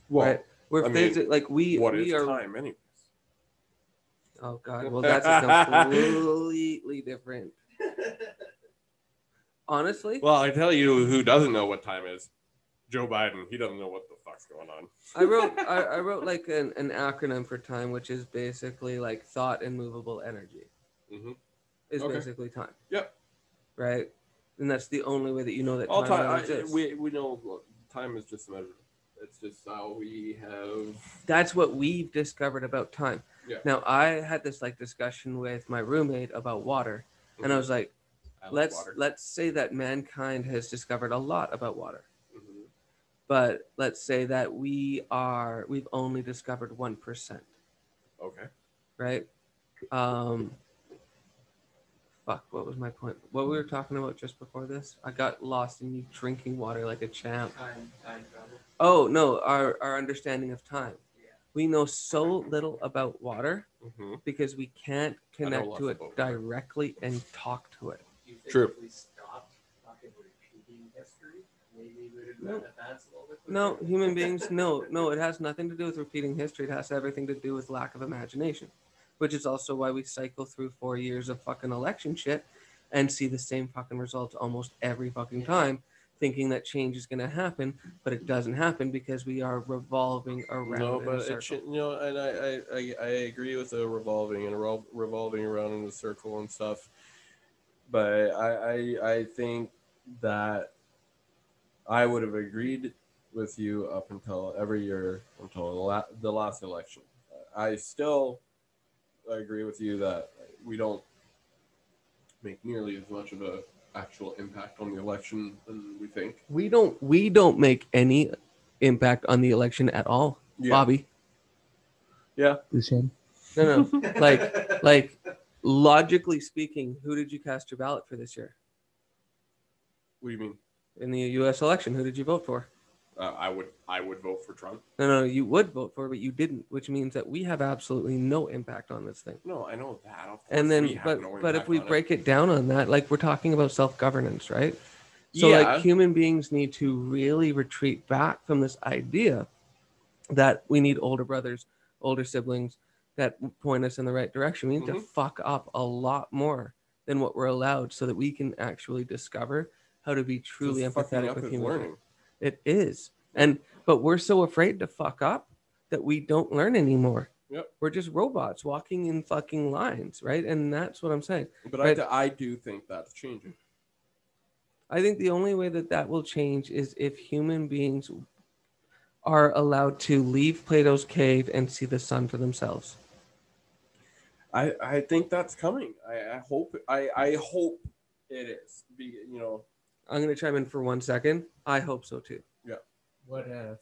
[SPEAKER 2] Well,
[SPEAKER 4] right? We're
[SPEAKER 2] I mean,
[SPEAKER 4] like we
[SPEAKER 2] what
[SPEAKER 4] we
[SPEAKER 2] is
[SPEAKER 4] are.
[SPEAKER 2] time, anyways?
[SPEAKER 4] Oh God! Well, that's a completely different. Honestly,
[SPEAKER 2] Well, I tell you, who doesn't know what time is? Joe Biden. He doesn't know what the fuck's going on.
[SPEAKER 4] I wrote I, I wrote like an, an acronym for time, which is basically like thought and movable energy.
[SPEAKER 2] Mm-hmm.
[SPEAKER 4] Is
[SPEAKER 2] Okay.
[SPEAKER 4] basically time.
[SPEAKER 2] Yep.
[SPEAKER 4] Right, and that's the only way that you know that
[SPEAKER 2] All
[SPEAKER 4] time,
[SPEAKER 2] time.
[SPEAKER 4] really
[SPEAKER 2] I,
[SPEAKER 4] exists.
[SPEAKER 2] we we know look, time is just a measure. It's just how we have.
[SPEAKER 4] that's what we've discovered about time.
[SPEAKER 2] Yeah.
[SPEAKER 4] Now I had this like discussion with my roommate about water, and I was like,
[SPEAKER 2] I
[SPEAKER 4] let's
[SPEAKER 2] water.
[SPEAKER 4] let's say that mankind has discovered a lot about water.
[SPEAKER 2] Mhm.
[SPEAKER 4] but let's say that we are we've only discovered 1%
[SPEAKER 2] Okay.
[SPEAKER 4] right um fuck what was my point what we were talking about just before this i got lost in you drinking water like a champ
[SPEAKER 5] Time, time travel.
[SPEAKER 4] oh no our our understanding of time
[SPEAKER 5] Yeah.
[SPEAKER 4] We know so little about water
[SPEAKER 2] hmm
[SPEAKER 4] because we can't connect to it
[SPEAKER 2] about water.
[SPEAKER 4] directly and talk to it
[SPEAKER 5] Do you think
[SPEAKER 2] True.
[SPEAKER 5] if we stopped fucking repeating history, maybe we would
[SPEAKER 4] No.
[SPEAKER 5] have advanced a little bit?
[SPEAKER 4] no human beings no no it has nothing to do with repeating history it has everything to do with lack of imagination which is also why we cycle through four years of fucking election shit and see the same fucking results almost every fucking time thinking that change is going to happen but it doesn't happen because we are revolving around
[SPEAKER 2] No, but it should, you know, and I, I, I, I agree with the revolving and revolving around in the circle and stuff. But I, I, I think that I would have agreed with you up until every year until the, la- the last election. I still agree with you that we don't make nearly as much of a actual impact on the election than we think.
[SPEAKER 4] we don't we don't make any impact on the election at all bobby
[SPEAKER 2] Yeah.
[SPEAKER 4] no no like like logically speaking who did you cast your ballot for this year
[SPEAKER 2] What do you mean?
[SPEAKER 4] in the us election who did you vote for
[SPEAKER 2] Uh, I would I would vote for Trump.
[SPEAKER 4] No, no, you would vote for, it, but you didn't, which means that we have absolutely no impact on this thing.
[SPEAKER 2] No, I know that.
[SPEAKER 4] And then, but
[SPEAKER 2] no
[SPEAKER 4] but if we
[SPEAKER 2] on it.
[SPEAKER 4] break it down on that, like we're talking about self governance, right? So
[SPEAKER 2] Yeah.
[SPEAKER 4] like human beings need to really retreat back from this idea that we need older brothers, older siblings that point us in the right direction. We need to
[SPEAKER 2] Mhm.
[SPEAKER 4] fuck up a lot more than what we're allowed, so that we can actually discover how to be truly
[SPEAKER 2] Just
[SPEAKER 4] empathetic with human.
[SPEAKER 2] learning.
[SPEAKER 4] It is. And but we're so afraid to fuck up that we don't learn anymore.
[SPEAKER 2] Yep.
[SPEAKER 4] We're just robots walking in fucking lines, right? And that's what I'm saying.
[SPEAKER 2] But
[SPEAKER 4] Right.
[SPEAKER 2] I, I do think that's changing.
[SPEAKER 4] I think the only way that that will change is if human beings are allowed to leave Plato's cave and see the sun for themselves.
[SPEAKER 2] I, I think that's coming. I, I hope I, I hope it is. Be, you know,
[SPEAKER 4] I'm gonna chime in for one second. I hope so too. Yeah.
[SPEAKER 3] What if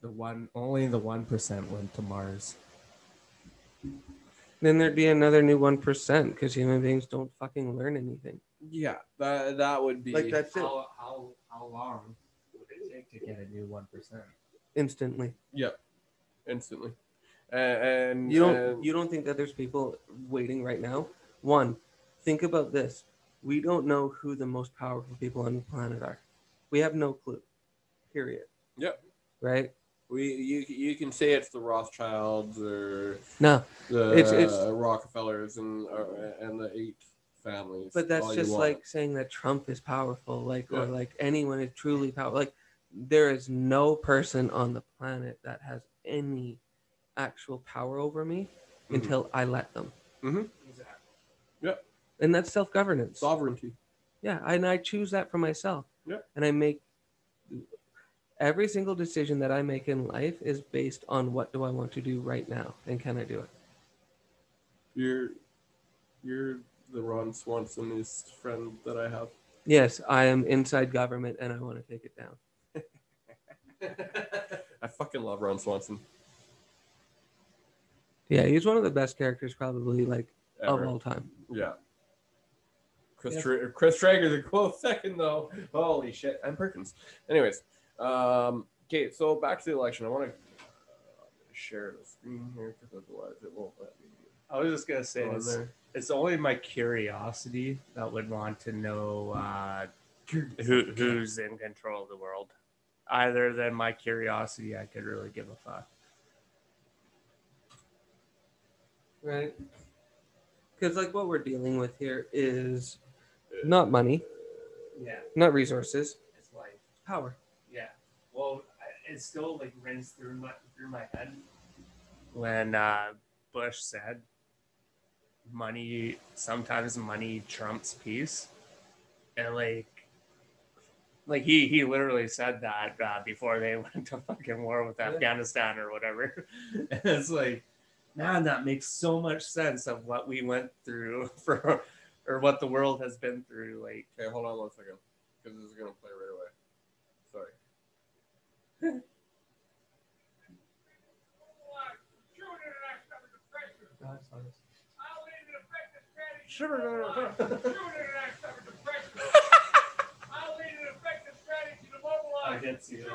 [SPEAKER 3] the one only the one percent went to Mars?
[SPEAKER 4] Then there'd be another new one percent because human beings don't fucking learn anything.
[SPEAKER 2] Yeah, that that would be
[SPEAKER 4] Like that's it.
[SPEAKER 3] How how how long would it take to get a new one percent?
[SPEAKER 4] Instantly.
[SPEAKER 2] Yep, instantly. And, and
[SPEAKER 4] You don't
[SPEAKER 2] and-
[SPEAKER 4] you don't think that there's people waiting right now? One, think about this. We don't know who the most powerful people on the planet are. We have no clue. Period.
[SPEAKER 2] Yep.
[SPEAKER 4] Right?
[SPEAKER 2] we you you can say it's the Rothschilds or
[SPEAKER 4] No.
[SPEAKER 2] the
[SPEAKER 4] It's- it's-
[SPEAKER 2] Rockefellers and uh, and the eight families.
[SPEAKER 4] But that's just like saying that Trump is powerful, like or like anyone is truly powerful. Like there is no person on the planet that has any actual power over me
[SPEAKER 2] Mhm.
[SPEAKER 4] until I let them.
[SPEAKER 2] Mm-hmm. Exactly. Yep.
[SPEAKER 4] And that's self governance.
[SPEAKER 2] sovereignty.
[SPEAKER 4] Yeah, and I choose that for myself.
[SPEAKER 2] Yeah.
[SPEAKER 4] And I make every single decision that I make in life is based on what do I want to do right now and can I do it?
[SPEAKER 2] You're you're the Ron Swansonist friend that I have.
[SPEAKER 4] Yes, I am inside government and I want to take it down.
[SPEAKER 2] I fucking love Ron Swanson.
[SPEAKER 4] Yeah, he's one of the best characters probably like of all time.
[SPEAKER 2] Yeah. Chris
[SPEAKER 3] Yes.
[SPEAKER 2] Tra- Chris Traeger's a close second though. Holy shit! And Perkins. Anyways, um, okay. So back to the election. I want to share the screen here because otherwise it won't let me
[SPEAKER 6] I was just gonna say it's, it's only my curiosity that would want to know uh, who who's in control of the world. Either than my curiosity, I could really give a fuck.
[SPEAKER 4] Right. Because like what we're dealing with here is not money,
[SPEAKER 6] Yeah,
[SPEAKER 4] not resources,
[SPEAKER 6] it's like
[SPEAKER 4] power.
[SPEAKER 6] yeah. Well, I- it still like rings through my through my head when uh, Bush said, "Money sometimes money trumps peace," and like. Like he, he literally said that uh, before they went to fucking war with
[SPEAKER 4] Yeah.
[SPEAKER 6] Afghanistan or whatever. And it's like, man, that makes so much sense of what we went through for, or what the world has been through. Like,
[SPEAKER 2] Okay, hold on one second because this is gonna play right away. Sorry. Sure.
[SPEAKER 6] I did see this.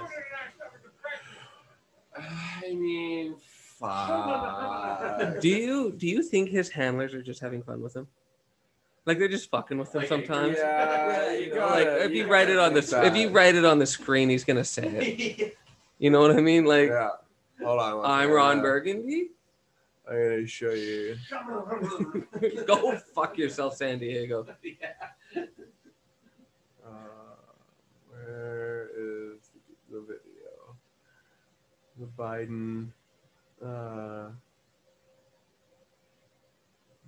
[SPEAKER 2] I mean, fuck.
[SPEAKER 4] Do you do you think his handlers are just having fun with him? Like they're just fucking with him
[SPEAKER 6] Like,
[SPEAKER 4] sometimes.
[SPEAKER 2] Yeah, you
[SPEAKER 4] You know, like
[SPEAKER 2] gotta-
[SPEAKER 4] if you
[SPEAKER 2] you
[SPEAKER 4] write it on the
[SPEAKER 2] think
[SPEAKER 4] if you write it on the screen, he's gonna say it. You know what I mean? Like
[SPEAKER 2] yeah. Hold on. one
[SPEAKER 4] I'm. Ron
[SPEAKER 2] Uh,
[SPEAKER 4] Burgundy.
[SPEAKER 2] I'm gonna show you.
[SPEAKER 4] Go fuck yourself, San Diego.
[SPEAKER 2] Uh, where is the video? The Biden, uh,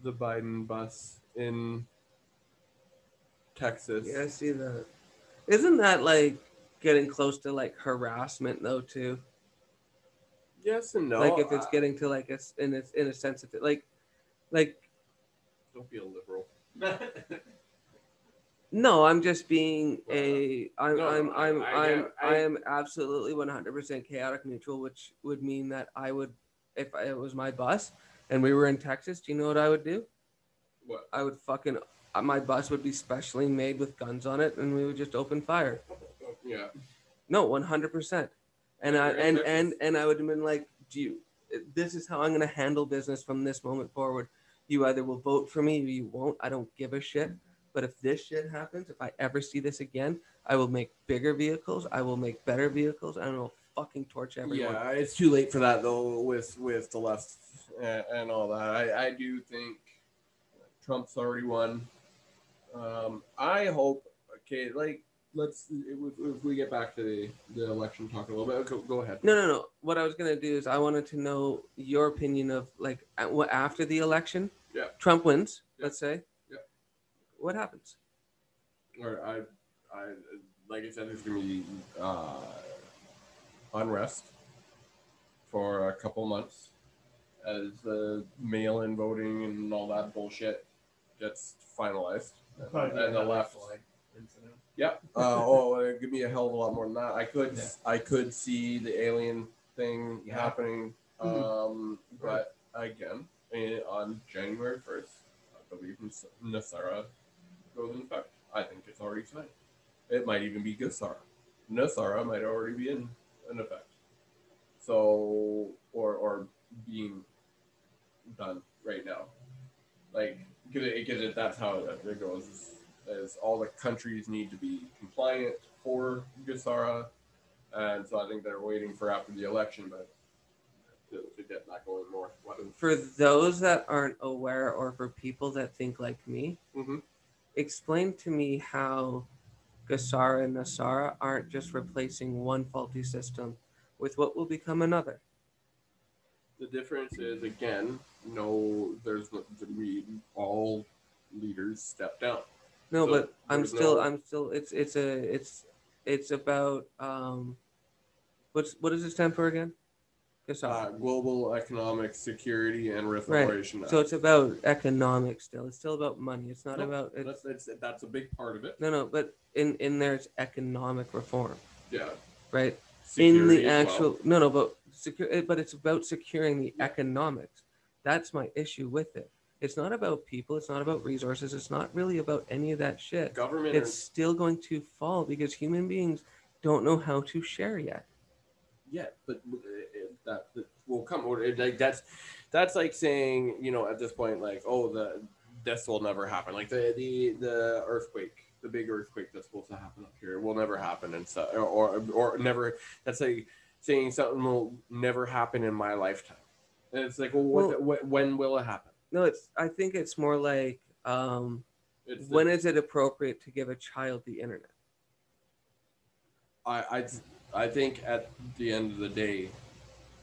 [SPEAKER 2] the Biden bus in Texas.
[SPEAKER 4] Yeah, I see that. Isn't that like getting close to like harassment though too?
[SPEAKER 2] Yes and no.
[SPEAKER 4] like if it's
[SPEAKER 2] uh,
[SPEAKER 4] getting to like a in a, in a sense of it, like like
[SPEAKER 2] don't be a liberal.
[SPEAKER 4] no, I'm just being a I'm
[SPEAKER 2] No,
[SPEAKER 4] I'm I'm
[SPEAKER 2] I- I
[SPEAKER 4] I'm I
[SPEAKER 2] I-
[SPEAKER 4] am absolutely 100% chaotic neutral, which would mean that I would if it was my bus and we were in Texas, do you know what I would do?
[SPEAKER 2] What?
[SPEAKER 4] I would fucking uh, my bus would be specially made with guns on it, and we would just open fire.
[SPEAKER 2] Yeah.
[SPEAKER 4] No, one hundred percent. And I and and and I would have been like, "Do you? This is how I'm gonna handle business from this moment forward. You either will vote for me or you won't. I don't give a shit. But if this shit happens, if I ever see this again, I will make bigger vehicles. I will make better vehicles. and I will fucking torch everyone.
[SPEAKER 2] Yeah, it's too late for that though. With with the left and, and all that, I I do think Trump's already won. Um, I hope. Okay, like let's if, if we get back to the, the election talk a little bit. Go, go ahead.
[SPEAKER 4] No, no, no. What I was gonna do is I wanted to know your opinion of like what after the election.
[SPEAKER 2] Yeah.
[SPEAKER 4] Trump wins.
[SPEAKER 2] Yeah.
[SPEAKER 4] Let's say.
[SPEAKER 2] Yeah.
[SPEAKER 4] What happens?
[SPEAKER 2] Or I I like I said, there's gonna be uh, unrest for a couple months as the mail-in voting and all that bullshit gets finalized. And, and the left
[SPEAKER 3] incident.
[SPEAKER 2] Yeah. Uh, oh, uh, give me a hell of a lot more than that. I could,
[SPEAKER 3] Yeah.
[SPEAKER 2] I could see the alien thing
[SPEAKER 3] Yeah.
[SPEAKER 2] happening.
[SPEAKER 4] Mhm.
[SPEAKER 2] Um, but again, on January first, I believe NESARA goes in effect. I think it's already signed. It might even be GESARA. NESARA might already be in, in effect. So, or or being done right now. Like, because it, 'cause it, that's how it, it goes. Is, is all the countries need to be compliant for GESARA, and so I think they're waiting for after the election, but to, to get that going more.
[SPEAKER 4] For those that aren't aware, or for people that think like me,
[SPEAKER 2] Mhm.
[SPEAKER 4] explain to me how GESARA and NESARA aren't just replacing one faulty system with what will become another.
[SPEAKER 2] The difference is again, no, there's no, we all leaders step down.
[SPEAKER 4] No,
[SPEAKER 2] So
[SPEAKER 4] but I'm still,
[SPEAKER 2] no-
[SPEAKER 4] I'm still. It's it's a it's it's about um, what's what does it stand for again?
[SPEAKER 2] Uh, global economic security and
[SPEAKER 4] Right.
[SPEAKER 2] reformation.
[SPEAKER 4] So it's about economics still. It's still about money. It's not
[SPEAKER 2] Nope,
[SPEAKER 4] about it's,
[SPEAKER 2] that's, that's that's a big part of it.
[SPEAKER 4] no no. But in in there's economic reform,
[SPEAKER 2] Yeah.
[SPEAKER 4] right?
[SPEAKER 2] Security
[SPEAKER 4] in the
[SPEAKER 2] as well.
[SPEAKER 4] actual no no but secure but it's about securing the economics that's my issue with it it's not about people it's not about resources it's not really about any of that shit
[SPEAKER 2] government.
[SPEAKER 4] it's still going to fall because human beings don't know how to share yet
[SPEAKER 2] Yeah, but uh, that, that will come. or Like that's that's like saying you know at this point like oh the this will never happen. Like the the the earthquake, the big earthquake that's supposed to happen up here will never happen and so or or, or never. That's like saying something will never happen in my lifetime. And it's like well, what,
[SPEAKER 4] Well-
[SPEAKER 2] when will it happen?
[SPEAKER 4] no it's i think it's more like um
[SPEAKER 2] It's
[SPEAKER 4] when is it appropriate to give a child the internet
[SPEAKER 2] I I I think at the end of the day,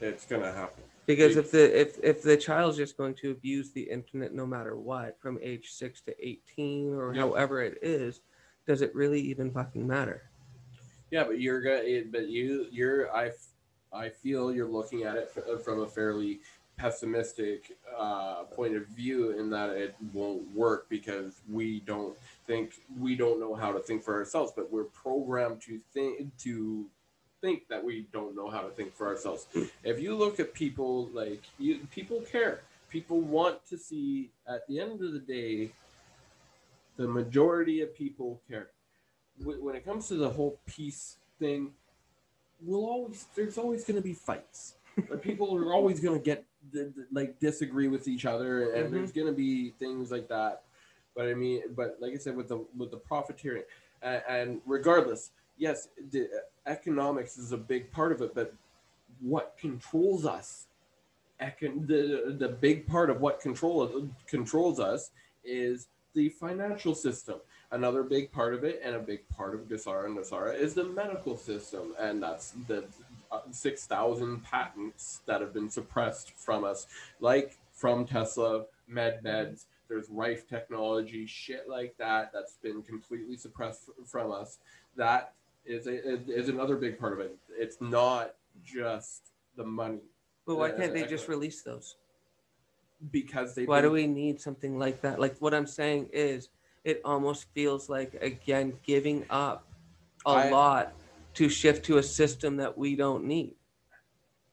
[SPEAKER 2] it's gonna happen.
[SPEAKER 4] because if the if if the child's just going to abuse the internet no matter what from age 6 to 18 or
[SPEAKER 2] Yeah.
[SPEAKER 4] however it is does it really even fucking matter
[SPEAKER 2] Yeah, but you're gonna. But you, you're. I, I feel you're looking at it from a fairly pessimistic uh, point of view in that it won't work because we don't think we don't know how to think for ourselves, but we're programmed to think to think that we don't know how to think for ourselves. If you look at people like you, people care. People want to see. At the end of the day, the majority of people care when it comes to the whole peace thing, we'll always there's always going to be fights. Like, people are always going to get like disagree with each other, and
[SPEAKER 4] Mhm.
[SPEAKER 2] there's going to be things like that. But I mean, but like I said, with the with the profiteering, and, and regardless, yes, the economics is a big part of it, but what controls us? Econ- the the big part of what control controls us is the financial system another big part of it and a big part of GESARA and NESARA is the medical system. And that's the uh, 6000 patents that have been suppressed from us. Like from Tesla MedBeds there's Rife technology shit like that that's been completely suppressed f- from us. That is a, is another big part of it. It's not just the money.
[SPEAKER 4] But why
[SPEAKER 2] Uh,
[SPEAKER 4] can't they just release those?
[SPEAKER 2] Because they
[SPEAKER 4] why do we need something like that? Like what i'm saying is it almost feels like again giving up a
[SPEAKER 2] I-
[SPEAKER 4] lot to shift to a system that we don't need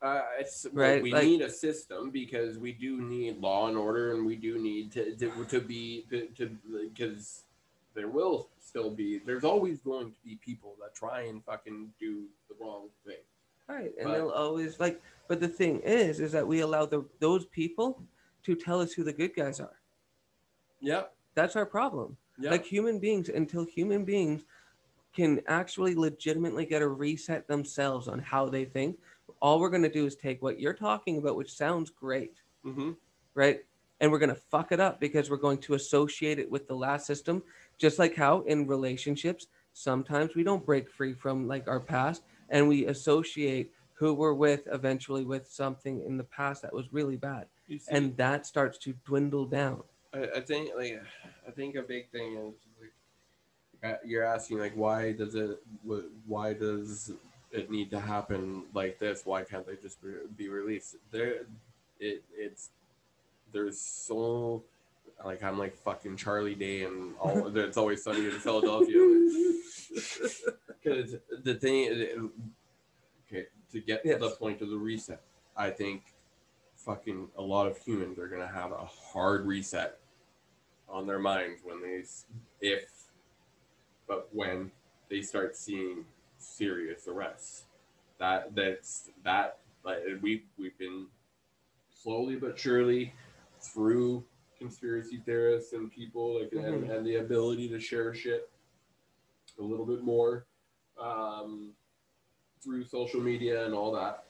[SPEAKER 2] Uh, it's
[SPEAKER 4] Right.
[SPEAKER 2] We
[SPEAKER 4] like-
[SPEAKER 2] need a system because we do need law and order, and we do need to to, to be to because there will still be. There's always going to be people that try and fucking do the wrong thing.
[SPEAKER 4] right and
[SPEAKER 2] But-
[SPEAKER 4] they'll always like but the thing is is that we allow the those people to tell us who the good guys are
[SPEAKER 2] Yeah,
[SPEAKER 4] that's our problem.
[SPEAKER 2] Yeah.
[SPEAKER 4] like human beings until human beings can actually legitimately get a reset themselves on how they think all we're going to do is take what you're talking about which sounds great.
[SPEAKER 2] Hmm
[SPEAKER 4] right? And we're going to fuck it up because we're going to associate it with the last system. Just like how in relationships sometimes we don't break free from like our past and we associate who we're with eventually with something in the past that was really bad. And that starts to dwindle down
[SPEAKER 2] I, I think like I think a big thing is like uh, you're asking like why does it why does it need to happen like this why can't they just be, be released there it it's there's so like I'm like fucking Charlie Day and all. it's always sunny in Philadelphia. Because the thing, okay, to get to the point of the reset, I think fucking a lot of humans are gonna have a hard reset on their minds when they, if, but when they start seeing serious arrests. That that's that like we we've been slowly but surely through conspiracy theorists and people like and,
[SPEAKER 4] Mhm.
[SPEAKER 2] and the ability to share shit a little bit more um, through social media and all that.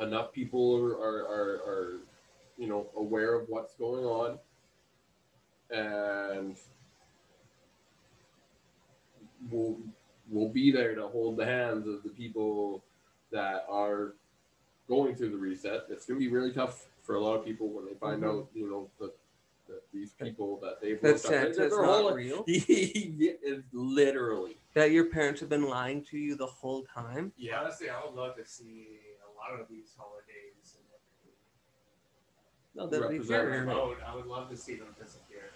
[SPEAKER 2] Enough people are, are, are, are you know aware of what's going on and we'll we'll be there to hold the hands of the people that are going through the reset. It's gonna be really tough for a lot of people when they find
[SPEAKER 4] Mhm.
[SPEAKER 2] out, you know, that, that these people that they've
[SPEAKER 4] That
[SPEAKER 2] looked up-
[SPEAKER 4] Santa's
[SPEAKER 2] their
[SPEAKER 4] not
[SPEAKER 2] whole-
[SPEAKER 4] real.
[SPEAKER 2] yeah, it's literally.
[SPEAKER 4] That your parents have been lying to you the whole time.
[SPEAKER 2] Yeah.
[SPEAKER 3] Honestly, I would love to see a lot of these holidays.
[SPEAKER 4] No, that'd be
[SPEAKER 2] Represent-
[SPEAKER 4] fair.
[SPEAKER 3] I I would love to see them disappear.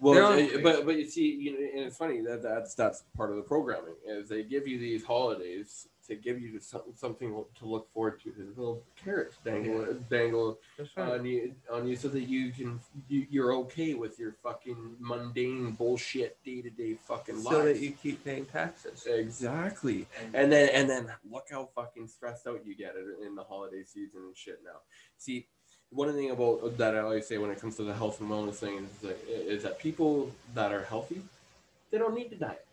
[SPEAKER 2] Well, uh, but but you see, you know, and it's funny that that's that's part of the programming is they give you these holidays to give you some, something to look forward to. There's little carrots dangle dangle
[SPEAKER 4] right.
[SPEAKER 2] on you on you so that you can you, you're okay with your fucking mundane bullshit day to day fucking life.
[SPEAKER 4] so that you keep paying taxes.
[SPEAKER 2] exactly. And then and then look how fucking stressed out you get in in the holiday season and shit now. See, one thing about uh, that I always say when it comes to the health and wellness thing is that, is that people that are healthy, they don't need to diet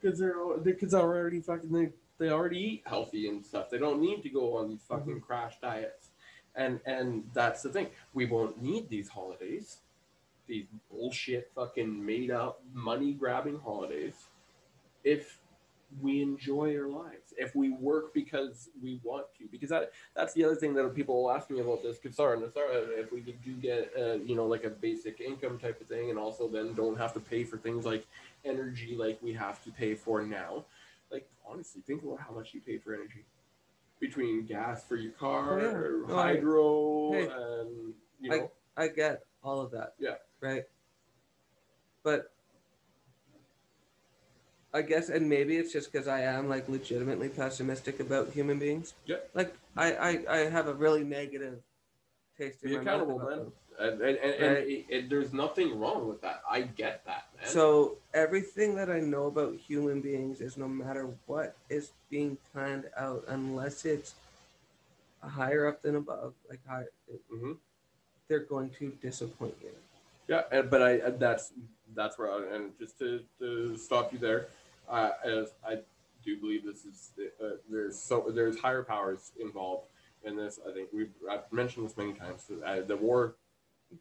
[SPEAKER 2] because they're because they're already fucking they, they already eat healthy and stuff. They don't need to go on these mm-hmm. fucking crash diets, and and that's the thing. We won't need these holidays, these bullshit fucking made up money grabbing holidays, if we enjoy our lives. If we work because we want to, because that that's the other thing that people will ask me about this Qatar and NESARA, if we do get uh, you know like a basic income type of thing, and also then don't have to pay for things like energy like we have to pay for now. Like honestly, think about how much you pay for energy between gas for your car,
[SPEAKER 4] Oh, yeah.
[SPEAKER 2] Hydro,
[SPEAKER 4] Hey,
[SPEAKER 2] and you know.
[SPEAKER 4] I get all of that.
[SPEAKER 2] Yeah.
[SPEAKER 4] Right. But I guess, and maybe it's just because I am like legitimately pessimistic about human beings.
[SPEAKER 2] Yeah.
[SPEAKER 4] Like I, I, I have a really negative taste in
[SPEAKER 2] Be accountable, man. And, and, and,
[SPEAKER 4] Right.
[SPEAKER 2] it, it- there's nothing wrong with that. I get that, man.
[SPEAKER 4] So everything that I know about human beings is no matter what is being planned out, unless it's higher up than above, like high,
[SPEAKER 2] Mhm.
[SPEAKER 4] they're going to disappoint you.
[SPEAKER 2] Yeah, but I that's that's where I, and just to, to stop you there, uh, as I do believe this is uh, there's so there's higher powers involved in this. I think we've I've mentioned this many times. Uh, the war,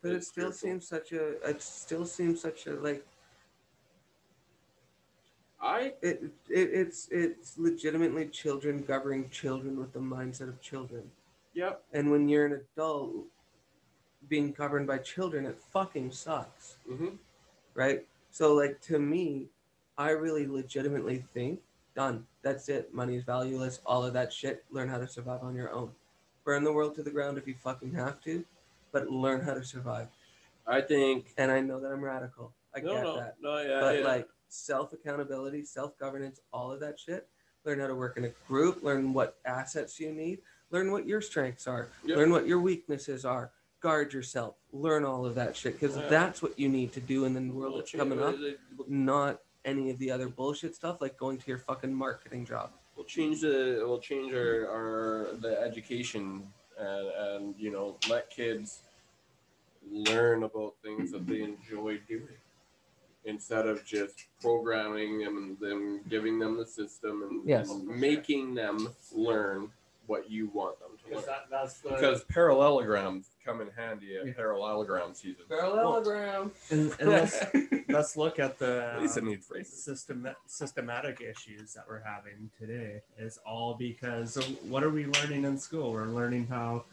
[SPEAKER 4] But it still
[SPEAKER 2] spiritual.
[SPEAKER 4] seems such a. It still seems such a like.
[SPEAKER 2] I
[SPEAKER 4] It, it it's it's legitimately children governing children with the mindset of children.
[SPEAKER 2] yep
[SPEAKER 4] And when you're an adult being governed by children, it fucking sucks.
[SPEAKER 2] hmm
[SPEAKER 4] right? So like to me, I really legitimately think done. That's it. Money is valueless. All of that shit. Learn how to survive on your own. Burn the world to the ground if you fucking have to, but learn how to survive.
[SPEAKER 2] I think
[SPEAKER 4] And I know that I'm radical. I
[SPEAKER 2] no
[SPEAKER 4] get
[SPEAKER 2] no
[SPEAKER 4] that.
[SPEAKER 2] no yeah,
[SPEAKER 4] but
[SPEAKER 2] yeah.
[SPEAKER 4] like self accountability, self governance, all of that shit. Learn how to work in a group. Learn what assets you need. Learn what your strengths are.
[SPEAKER 2] Yep.
[SPEAKER 4] Learn what your weaknesses are. Guard yourself. Learn all of that shit because
[SPEAKER 2] Yeah.
[SPEAKER 4] that's what you need to do in the world that's coming up not any of the other bullshit stuff like going to your fucking marketing job.
[SPEAKER 2] We'll change the we'll change our, our the education and, and you know let kids learn about things that they enjoy doing instead of just programming them and then giving them the system and,
[SPEAKER 4] Yes.
[SPEAKER 2] and making them learn what you want them
[SPEAKER 3] Because that, that's the
[SPEAKER 2] Because parallelograms come in handy at parallelogram season.
[SPEAKER 4] Parallelogram.
[SPEAKER 6] And, and let's, let's look at the
[SPEAKER 2] At least it needs phrases.
[SPEAKER 6] system, systematic issues that we're having today. Is all because of what are we learning in school? We're learning how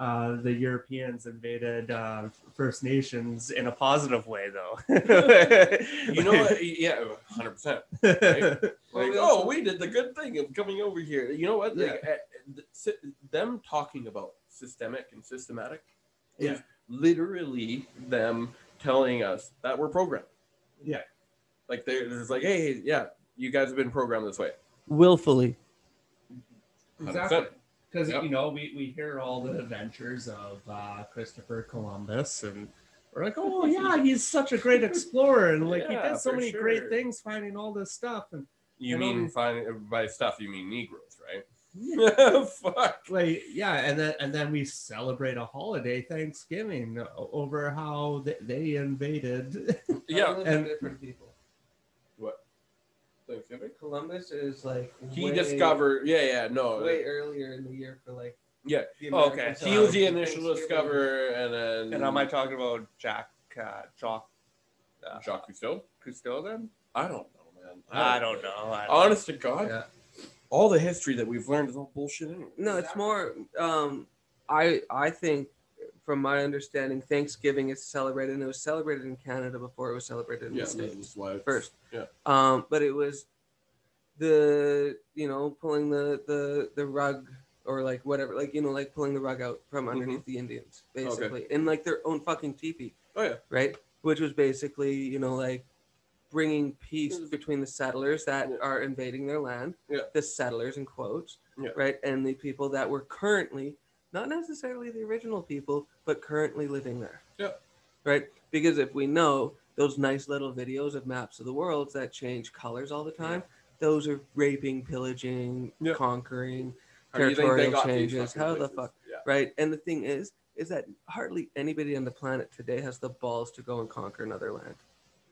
[SPEAKER 6] uh, the Europeans invaded uh, First Nations in a positive way, though.
[SPEAKER 2] You know what? Yeah, hundred percent. Right? Like, oh, we did the good thing of coming over here. You know what? Like, uh, them talking about systemic and systematic is
[SPEAKER 6] Yeah.
[SPEAKER 2] literally them telling us that we're programmed.
[SPEAKER 3] Yeah.
[SPEAKER 2] Like they're it's like, hey, yeah, you guys have been programmed this way.
[SPEAKER 4] Willfully.
[SPEAKER 2] 100%.
[SPEAKER 3] Exactly. Because
[SPEAKER 2] Yep.
[SPEAKER 3] you know we, we hear all the adventures of uh, Christopher Columbus, and we're like, oh yeah, he's such a great explorer, and like
[SPEAKER 2] Yeah,
[SPEAKER 3] he did so many
[SPEAKER 2] sure.
[SPEAKER 3] great things, finding all this stuff, and
[SPEAKER 2] You
[SPEAKER 3] I know
[SPEAKER 2] mean
[SPEAKER 3] we-
[SPEAKER 2] finding by stuff you mean Negroes, right? yeah. Fuck.
[SPEAKER 3] like yeah, and then and then we celebrate a holiday, Thanksgiving, over how th- they invaded.
[SPEAKER 2] Yeah.
[SPEAKER 3] And-
[SPEAKER 4] different people.
[SPEAKER 2] What? Thanksgiving?
[SPEAKER 4] Columbus is like
[SPEAKER 2] He
[SPEAKER 4] way-
[SPEAKER 2] discovered. Yeah, yeah, no.
[SPEAKER 4] way earlier in the year for like
[SPEAKER 2] Yeah. Oh,
[SPEAKER 4] American
[SPEAKER 2] okay. He was the initial discoverer, and then.
[SPEAKER 6] And am I talking about Jack uh, Jacques uh,
[SPEAKER 2] Jacques Cousteau?
[SPEAKER 6] Cousteau then?
[SPEAKER 2] I don't know, man.
[SPEAKER 6] I don't know. I don't
[SPEAKER 2] Honest to God,
[SPEAKER 4] Yeah.
[SPEAKER 2] all the history that we've learned is all bullshit. Anyway.
[SPEAKER 4] No, it's more. Um, I I think, from my understanding, Thanksgiving is celebrated, and it was celebrated in Canada before it was celebrated in
[SPEAKER 2] Yeah,
[SPEAKER 4] the states first.
[SPEAKER 2] Yeah.
[SPEAKER 4] Um, but it was the you know pulling the the the rug or like whatever, like you know, like pulling the rug out from underneath the Indians, basically, in like their own fucking teepee,
[SPEAKER 2] Oh yeah.
[SPEAKER 4] right? Which was basically you know like bringing peace between the settlers that
[SPEAKER 2] Yeah.
[SPEAKER 4] are invading their land,
[SPEAKER 2] Yeah.
[SPEAKER 4] the settlers in quotes,
[SPEAKER 2] Yeah.
[SPEAKER 4] right, and the people that were currently not necessarily the original people, but currently living there.
[SPEAKER 2] Yeah.
[SPEAKER 4] Right? Because if we know those nice little videos of maps of the world that change colors all the time, those are raping, pillaging,
[SPEAKER 2] Yeah.
[SPEAKER 4] conquering,
[SPEAKER 2] How do you think they
[SPEAKER 4] territorial changes. How the
[SPEAKER 2] places?
[SPEAKER 4] fuck?
[SPEAKER 2] Yeah.
[SPEAKER 4] right? And the thing is, is that hardly anybody on the planet today has the balls to go and conquer another land.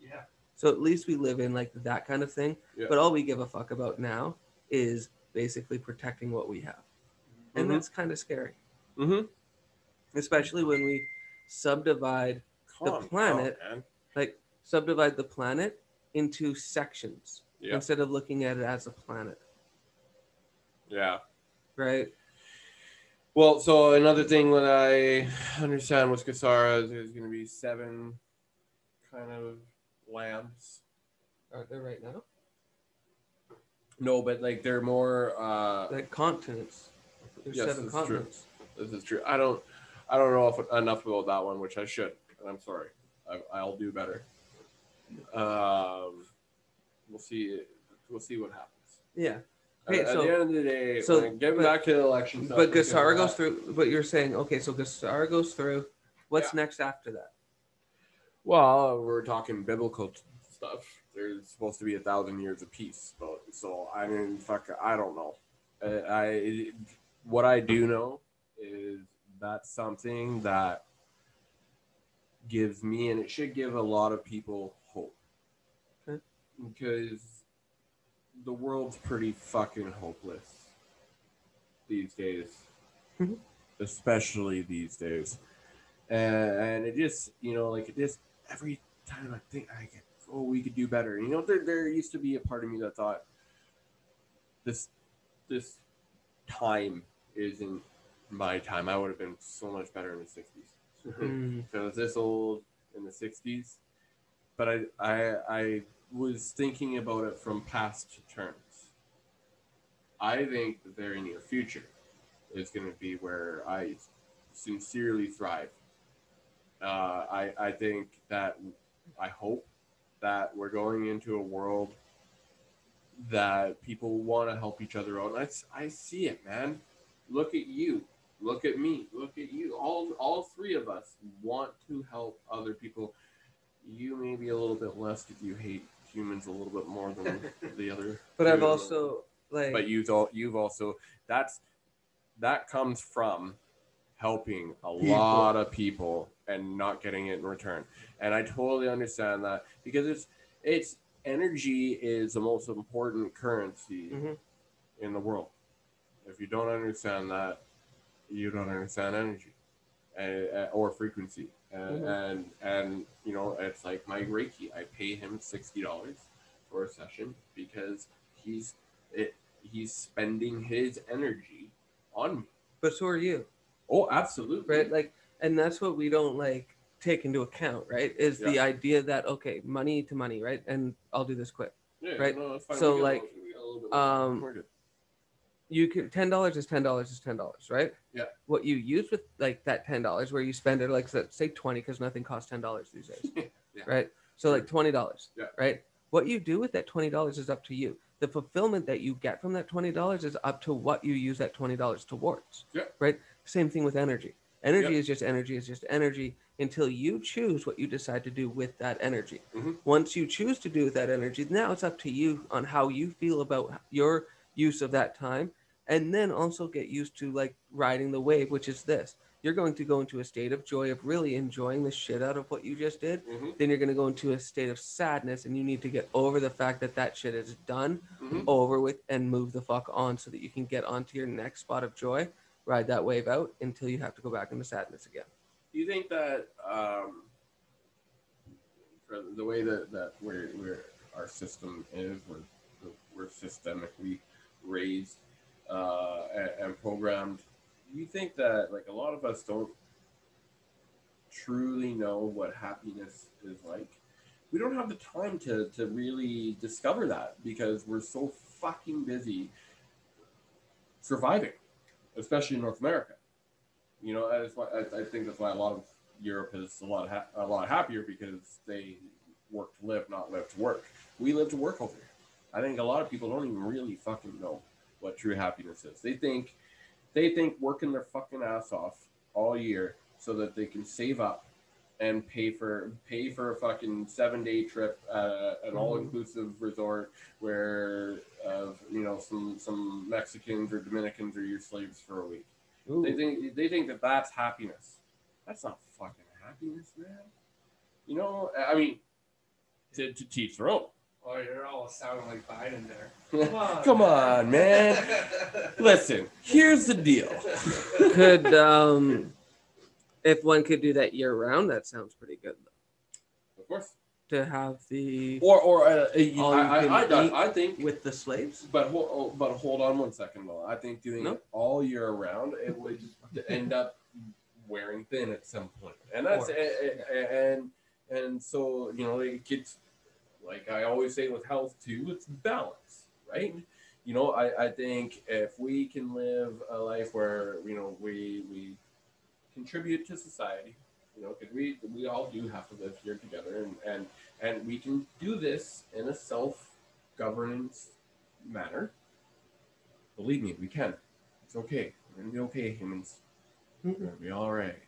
[SPEAKER 3] yeah,
[SPEAKER 4] So at least we live in like that kind of thing.
[SPEAKER 2] Yeah.
[SPEAKER 4] But all we give a fuck about now is basically protecting what we have. And
[SPEAKER 2] Mhm.
[SPEAKER 4] that's kind of scary,
[SPEAKER 2] Mm-hmm.
[SPEAKER 4] especially when we subdivide The planet- like subdivide the planet into sections
[SPEAKER 2] Yeah.
[SPEAKER 4] instead of looking at it as a planet,
[SPEAKER 2] Yeah.
[SPEAKER 4] right?
[SPEAKER 2] Well, so another thing that I understand with GESARA is there's going to be seven kind of lands.
[SPEAKER 4] Aren't there right now?
[SPEAKER 2] No, but like they're more. uh
[SPEAKER 4] Like continents. There's
[SPEAKER 2] Yes,
[SPEAKER 4] seven
[SPEAKER 2] that's true. This is true. I don't. I don't know if, enough about that one, which I should. And I'm sorry. I, I'll do better. Um, we'll see. We'll see what happens.
[SPEAKER 4] Yeah.
[SPEAKER 2] At-
[SPEAKER 4] Okay,
[SPEAKER 2] at,
[SPEAKER 4] so-
[SPEAKER 2] the end of the day,
[SPEAKER 4] so-
[SPEAKER 2] getting
[SPEAKER 4] but-
[SPEAKER 2] back to the election stuff.
[SPEAKER 4] But
[SPEAKER 2] GESARA
[SPEAKER 4] goes through. But you're saying okay, so GESARA goes through. What's next after that?
[SPEAKER 2] Well, we're talking biblical t- stuff. There's supposed to be a thousand years of peace, but so I mean, fuck, I don't know. Uh, I what I do know is that's something that gives me, and it should give a lot of people hope,
[SPEAKER 4] Okay.
[SPEAKER 2] because the world's pretty fucking hopeless these days,
[SPEAKER 4] Mhm.
[SPEAKER 2] especially these days and, and it just you know like it just every time I think I get oh we could do better you know there there used to be a part of me that thought this this time isn't my time I would have been so much better in the 60s
[SPEAKER 4] Mm,
[SPEAKER 2] because I was this old in the 60s but I I I was thinking about it from past terms I think the very near future is going to be where I sincerely thrive. Uh, I I think that I hope that we're going into a world that people want to help each other out. And I, I see it, man. Look at you. Look at me. Look at you. All all three of us want to help other people. You may be a little bit less if you hate humans a little bit more than the other.
[SPEAKER 4] But I've also like
[SPEAKER 2] But you've all you've also that's that comes from helping a lot of people and not getting it in return. And I totally understand that because it's it's energy is the most important currency
[SPEAKER 4] Mhm.
[SPEAKER 2] in the world. If you don't understand that, you don't understand energy uh, or frequency. And,
[SPEAKER 4] Mhm.
[SPEAKER 2] and and you know it's like my Reiki. I pay him sixty dollars for a session because he's it he's spending his energy on me.
[SPEAKER 4] but so are you,
[SPEAKER 2] Oh, absolutely.
[SPEAKER 4] right? Like, and that's what we don't like take into account, right? Is the idea that okay, money to money, right? And I'll do this quick.
[SPEAKER 2] yeah,
[SPEAKER 4] right?
[SPEAKER 2] No.
[SPEAKER 4] So, like,
[SPEAKER 2] we got a little
[SPEAKER 4] um,
[SPEAKER 2] more. We're good.
[SPEAKER 4] You can ten dollars is ten dollars is ten dollars, right?
[SPEAKER 2] Yeah.
[SPEAKER 4] What you use with like that ten dollars, where you spend it, like say twenty, because nothing costs ten dollars these days,
[SPEAKER 2] Yeah.
[SPEAKER 4] right? So like twenty dollars,
[SPEAKER 2] Yeah.
[SPEAKER 4] right? What you do with that twenty dollars is up to you. The fulfillment that you get from that twenty dollars is up to what you use that twenty dollars towards.
[SPEAKER 2] Yeah.
[SPEAKER 4] Right. Same thing with energy. Energy is just energy is just energy until you choose what you decide to do with that energy.
[SPEAKER 2] Mhm.
[SPEAKER 4] Once you choose to do with that energy, now it's up to you on how you feel about your use of that time and then also get used to like riding the wave which is this you're going to go into a state of joy of really enjoying the shit out of what you just did
[SPEAKER 2] Mhm.
[SPEAKER 4] then you're going to go into a state of sadness and you need to get over the fact that that shit is done
[SPEAKER 2] Mhm.
[SPEAKER 4] over with and move the fuck on so that you can get onto your next spot of joy ride that wave out until you have to go back into sadness again
[SPEAKER 2] Do you think that um, the way that, that we're, we're our system is, we're, we're systemically raised uh, and, and programmed? You think that like a lot of us don't truly know what happiness is like? We don't have the time to, to really discover that because we're so fucking busy surviving, especially in North America. You know, that's why I, I think that's why a lot of Europe is a lot ha- a lot happier because they work to live, not live to work. We live to work over here. I think a lot of people don't even really fucking know what true happiness is. They think they think working their fucking ass off all year so that they can save up and pay for pay for a fucking seven day trip at an all inclusive resort where uh, you know some some Mexicans or Dominicans are your slaves for a week. They think they think that that's happiness. That's not fucking happiness, man. You know, I mean, to, to teach their own.
[SPEAKER 3] Oh, you're all sounding like Biden there.
[SPEAKER 2] Come on, man. Listen, here's the deal.
[SPEAKER 4] could um if one could do that year round that sounds pretty good though.
[SPEAKER 2] Of course.
[SPEAKER 4] to have the
[SPEAKER 2] Or or uh, I, I, I, I,
[SPEAKER 4] eat
[SPEAKER 2] I think
[SPEAKER 4] with the slaves
[SPEAKER 2] But hold, oh, but hold on one second though. I think doing
[SPEAKER 4] No.
[SPEAKER 2] it all year around, it would end up wearing thin at some point, and that's
[SPEAKER 3] course,
[SPEAKER 2] a- a- and and so you know it gets like I always say with health too. It's balance, right? You know, I, I think if we can live a life where you know we we contribute to society, you know, because we we all do have to live here together, and and and we can do this in a self governance manner. Believe me, we can. It's okay. We're gonna be okay, humans. Mm-hmm. We're gonna be all right.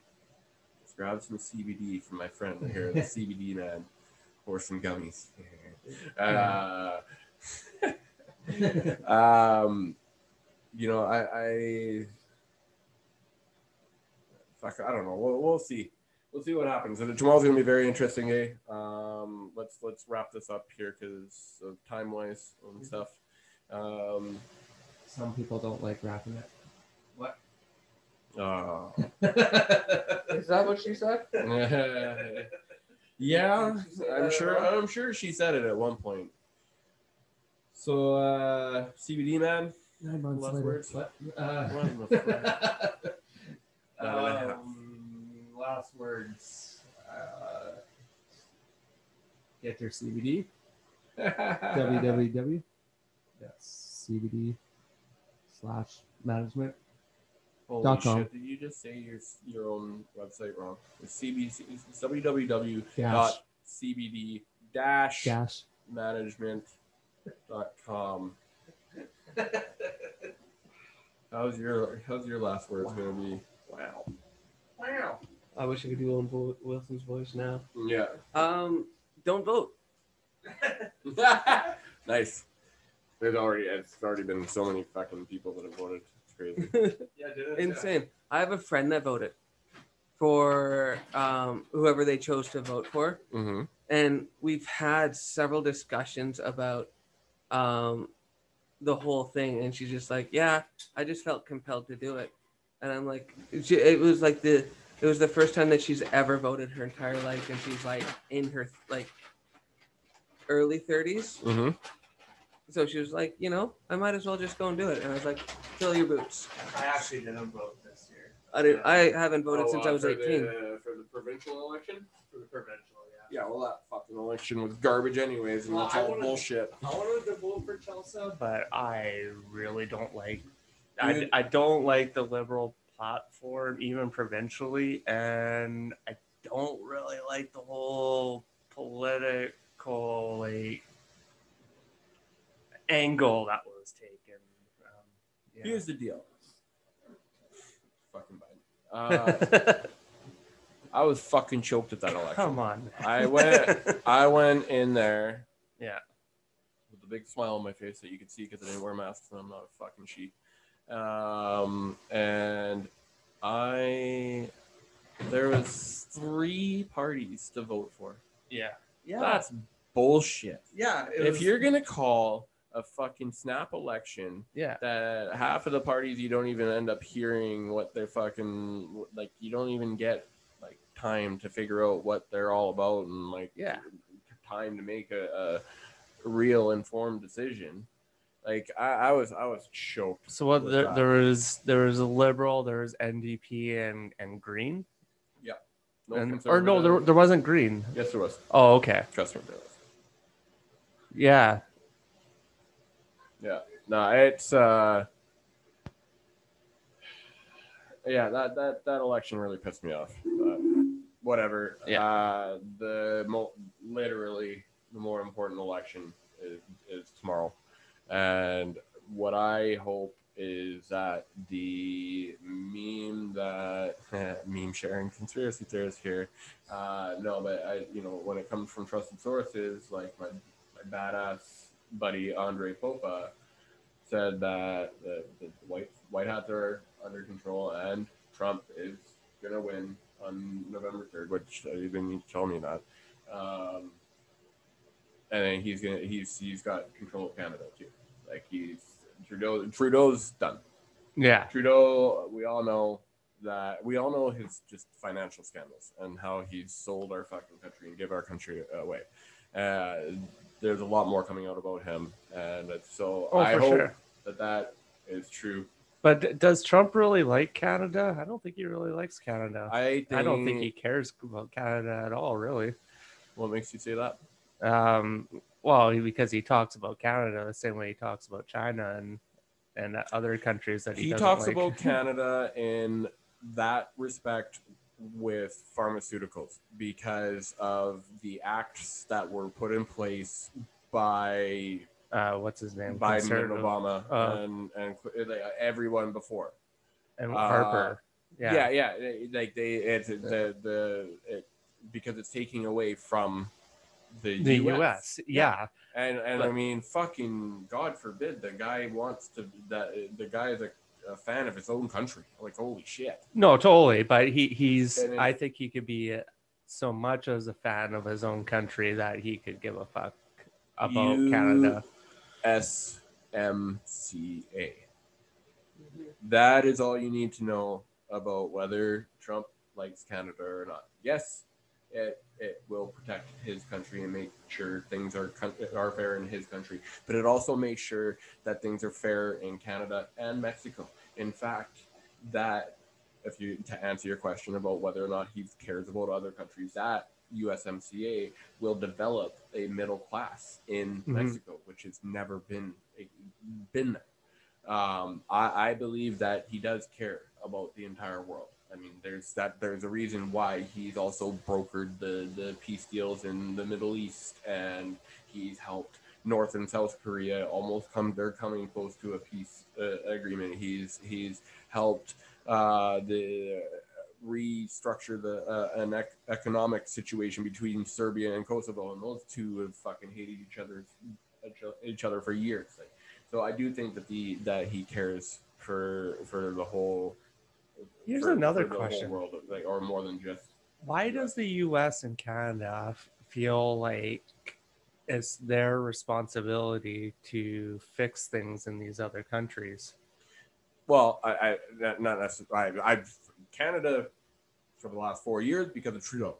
[SPEAKER 2] Let's grab some CBD from my friend here, the CBD man, or some gummies. Uh, um, you know, I, I, fuck, I don't know. We'll, we'll see. We'll see what happens. And tomorrow's gonna be a very interesting day. Um, let's let's wrap this up here because of time wise and stuff. Um,
[SPEAKER 3] Some people don't like wrapping it. What?
[SPEAKER 2] uh,
[SPEAKER 4] is that what she said
[SPEAKER 2] yeah,
[SPEAKER 4] Did she say
[SPEAKER 2] I'm sure. I'm sure she said it at one point. So uh, CBD man,
[SPEAKER 3] Nine months
[SPEAKER 2] Last
[SPEAKER 3] later.
[SPEAKER 2] words?
[SPEAKER 3] Uh,
[SPEAKER 2] What in the fuck? Nine and a half.
[SPEAKER 3] um, last words. Uh, get your CBD. www. Yes, CBD slash management.
[SPEAKER 2] Holy
[SPEAKER 3] Dot com.
[SPEAKER 2] shit! Did you just say your your own website wrong? It's CBC. It's www dot cbd dash
[SPEAKER 3] Dash.
[SPEAKER 2] management dot com. How's your How's your last words gonna be? Wow. Wow.
[SPEAKER 4] i wish i could do Owen wilson's voice now
[SPEAKER 2] Yeah.
[SPEAKER 4] um don't vote
[SPEAKER 2] nice. There's already it's already been so many fucking people that have voted. It's crazy.
[SPEAKER 3] Yeah, dude.
[SPEAKER 4] insane i have a friend that voted for um whoever they chose to vote for
[SPEAKER 2] mm-hmm.
[SPEAKER 4] and we've had several discussions about um the whole thing and she's just like yeah i just felt compelled to do it and i'm like she, it was like the it was the first time that she's ever voted her entire life and she's like in her like early 30s
[SPEAKER 2] Mm-hmm.
[SPEAKER 4] So she was like you know i might as well just go and do it and i was like fill your boots
[SPEAKER 3] I actually didn't vote this year
[SPEAKER 4] i didn't i haven't voted
[SPEAKER 2] Oh,
[SPEAKER 4] since
[SPEAKER 2] uh,
[SPEAKER 4] i was
[SPEAKER 2] for
[SPEAKER 4] 18
[SPEAKER 2] The, for the provincial election?
[SPEAKER 3] for the provincial. Yeah.
[SPEAKER 2] Yeah, well, that fucking election was garbage, anyways, and
[SPEAKER 3] Well,
[SPEAKER 2] that's
[SPEAKER 3] I
[SPEAKER 2] all
[SPEAKER 3] wanna-
[SPEAKER 2] bullshit.
[SPEAKER 3] I wanted to vote for Chelsea, but I really don't like I, I don't like the liberal platform, even provincially, and I don't really like the whole political like angle that was taken. Um, yeah.
[SPEAKER 2] Here's the deal. Fucking Biden. Uh, I was fucking choked at that election.
[SPEAKER 3] Come on.
[SPEAKER 2] I went. I went in there
[SPEAKER 3] yeah.
[SPEAKER 2] with a big smile on my face that you could see because I didn't wear masks and I'm not a fucking sheep. Um, and I, there was three parties to vote for.
[SPEAKER 3] Yeah. Yeah.
[SPEAKER 2] That's bullshit.
[SPEAKER 3] yeah.
[SPEAKER 2] If
[SPEAKER 3] was-
[SPEAKER 2] you're gonna call a fucking snap election
[SPEAKER 3] yeah.
[SPEAKER 2] that half of the parties you don't even end up hearing what they're fucking like you don't even get like time to figure out what they're all about and like
[SPEAKER 3] Yeah.
[SPEAKER 2] time to make a, a real informed decision like I, I was i was choked
[SPEAKER 3] So what there,
[SPEAKER 2] that.
[SPEAKER 3] there was there was a liberal, there was NDP and and Green. Yeah.
[SPEAKER 2] No
[SPEAKER 3] and, or no, there, there wasn't Green.
[SPEAKER 2] yes there was
[SPEAKER 3] Oh, okay.
[SPEAKER 2] trust me there was
[SPEAKER 3] Yeah.
[SPEAKER 2] Yeah. No, it's uh yeah, that that that election really pissed me off. But whatever.
[SPEAKER 3] Yeah.
[SPEAKER 2] Uh the mo- literally the more important election is, is tomorrow. And what I hope is that the meme that meme sharing conspiracy theorists here. Uh no, but I you know when it comes from trusted sources like my my badass buddy Andre Popa said that the, the white white hats are under control and Trump is gonna win on November third, which uh, you didn't need to tell me that. Um, and then he's gonna he's he's got control of Canada too. Like he's Trudeau Trudeau's done.
[SPEAKER 3] Yeah.
[SPEAKER 2] Trudeau, we all know that we all know his just financial scandals and how he's sold our fucking country and give our country away. Uh, there's a lot more coming out about him, and so
[SPEAKER 3] Oh,
[SPEAKER 2] I hope
[SPEAKER 3] sure.
[SPEAKER 2] that that is true.
[SPEAKER 3] But does Trump really like Canada? I don't think he really likes Canada.
[SPEAKER 2] I think,
[SPEAKER 3] I don't think he cares about Canada at all, really.
[SPEAKER 2] What makes you say that?
[SPEAKER 3] Um, well, because he talks about Canada the same way he talks about China and and other countries that he,
[SPEAKER 2] He talks
[SPEAKER 3] like.
[SPEAKER 2] about Canada in that respect with pharmaceuticals because of the acts that were put in place by
[SPEAKER 3] uh, what's his name,
[SPEAKER 2] Biden and Obama
[SPEAKER 3] uh,
[SPEAKER 2] and and everyone before.
[SPEAKER 3] and
[SPEAKER 2] uh,
[SPEAKER 3] Harper.
[SPEAKER 2] Yeah, yeah, like they it's the the it, because it's taking away from the,
[SPEAKER 3] the
[SPEAKER 2] US.
[SPEAKER 3] U.S. Yeah,
[SPEAKER 2] And and I mean, fucking God forbid the guy wants to that the guy is a, a fan of his own country. Like holy shit.
[SPEAKER 3] no, totally. But he he's. I think he could be so much as a fan of his own country that he could give a fuck about
[SPEAKER 2] You-
[SPEAKER 3] Canada.
[SPEAKER 2] SMCA. That is all you need to know about whether Trump likes Canada or not. Yes, it, it will protect his country and make sure things are are fair in his country, but it also makes sure that things are fair in Canada and Mexico. In fact, that if you to answer your question about whether or not he cares about other countries, that USMCA will develop a middle class in
[SPEAKER 3] Mhm.
[SPEAKER 2] Mexico, which has never been been there. Um, I, I believe that he does care about the entire world. I mean, there's that. There's a reason why he's also brokered the the peace deals in the Middle East, and he's helped North and South Korea almost come. They're coming close to a peace uh, agreement. He's he's helped uh, the restructure the uh, an ec- economic situation between Serbia and Kosovo, and those two have fucking hated each other each other for years. Like, so I do think that the that he cares for for the whole.
[SPEAKER 3] Here's
[SPEAKER 2] for-
[SPEAKER 3] another
[SPEAKER 2] for
[SPEAKER 3] question.
[SPEAKER 2] world, like, or more than just
[SPEAKER 3] Why does the U.S. and Canada feel like it's their responsibility to fix things in these other countries?
[SPEAKER 2] Well, I, I not necessarily. I, I've Canada for the last four years because of Trudeau.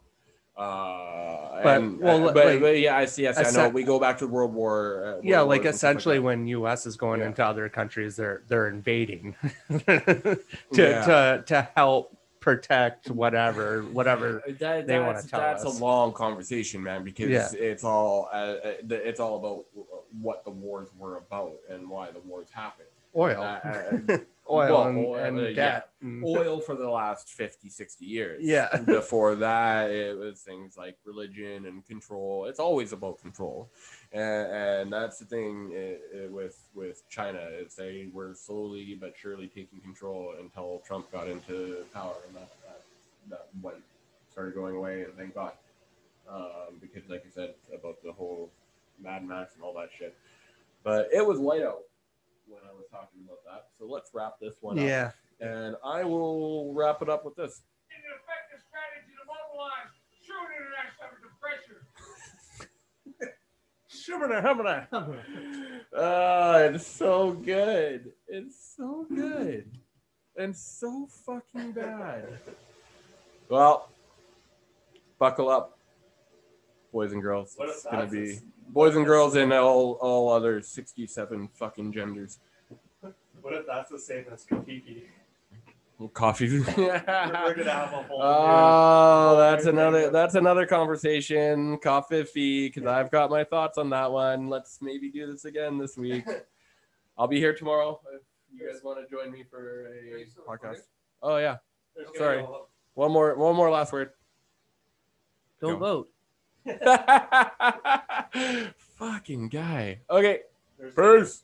[SPEAKER 2] Uh,
[SPEAKER 3] But,
[SPEAKER 2] and,
[SPEAKER 3] well,
[SPEAKER 2] uh, but,
[SPEAKER 3] like,
[SPEAKER 2] but yeah, I see. Yes, I know. We go back to the World War. Uh,
[SPEAKER 3] yeah,
[SPEAKER 2] World
[SPEAKER 3] like
[SPEAKER 2] Wars and
[SPEAKER 3] essentially
[SPEAKER 2] that.
[SPEAKER 3] when U.S. is going
[SPEAKER 2] Yeah.
[SPEAKER 3] into other countries, they're they're invading to
[SPEAKER 2] Yeah.
[SPEAKER 3] to to help protect whatever whatever.
[SPEAKER 2] That,
[SPEAKER 3] they wanna
[SPEAKER 2] that's,
[SPEAKER 3] tell
[SPEAKER 2] that's
[SPEAKER 3] us.
[SPEAKER 2] a long conversation, man, because
[SPEAKER 3] Yeah.
[SPEAKER 2] it's all uh, uh, it's all about what the wars were about and why the wars happened.
[SPEAKER 3] Oil.
[SPEAKER 2] Uh,
[SPEAKER 6] oil
[SPEAKER 2] Well,
[SPEAKER 6] and,
[SPEAKER 2] oil,
[SPEAKER 6] and
[SPEAKER 2] uh, yeah.
[SPEAKER 6] debt. and-
[SPEAKER 2] oil for the last 50 60 years.
[SPEAKER 6] Yeah.
[SPEAKER 2] before that it was things like religion and control. It's always about control. And, and that's the thing i- i- with with china is they were slowly but surely taking control until trump got into power and that that, that went started going away and thank god. Um, because like i said about the whole mad max and all that shit. But it was light out when i was talking about that so let's wrap this one up
[SPEAKER 6] yeah.
[SPEAKER 2] and I will wrap it up with this.
[SPEAKER 7] an effective strategy to mobilize true international pressure.
[SPEAKER 2] Ah, it's so good. It's so good. And so fucking bad. Well, buckle up, boys and girls.
[SPEAKER 3] What
[SPEAKER 2] It's gonna be boys and girls and all all other sixty-seven fucking genders.
[SPEAKER 3] What if that's the same as Kakiki?
[SPEAKER 2] Coffee.
[SPEAKER 3] We're gonna have a whole.
[SPEAKER 2] Oh,
[SPEAKER 3] whole
[SPEAKER 2] that's another that's another conversation. Coffee fee, because I've got my thoughts on that one. Let's maybe do this again this week. I'll be here tomorrow if you guys want to join me for a podcast. Oh yeah. Sorry.
[SPEAKER 3] be a whole-
[SPEAKER 2] One more one more last word.
[SPEAKER 4] Don't
[SPEAKER 2] Go.
[SPEAKER 4] vote.
[SPEAKER 2] Fucking guy. Okay.
[SPEAKER 3] there's
[SPEAKER 2] Peace.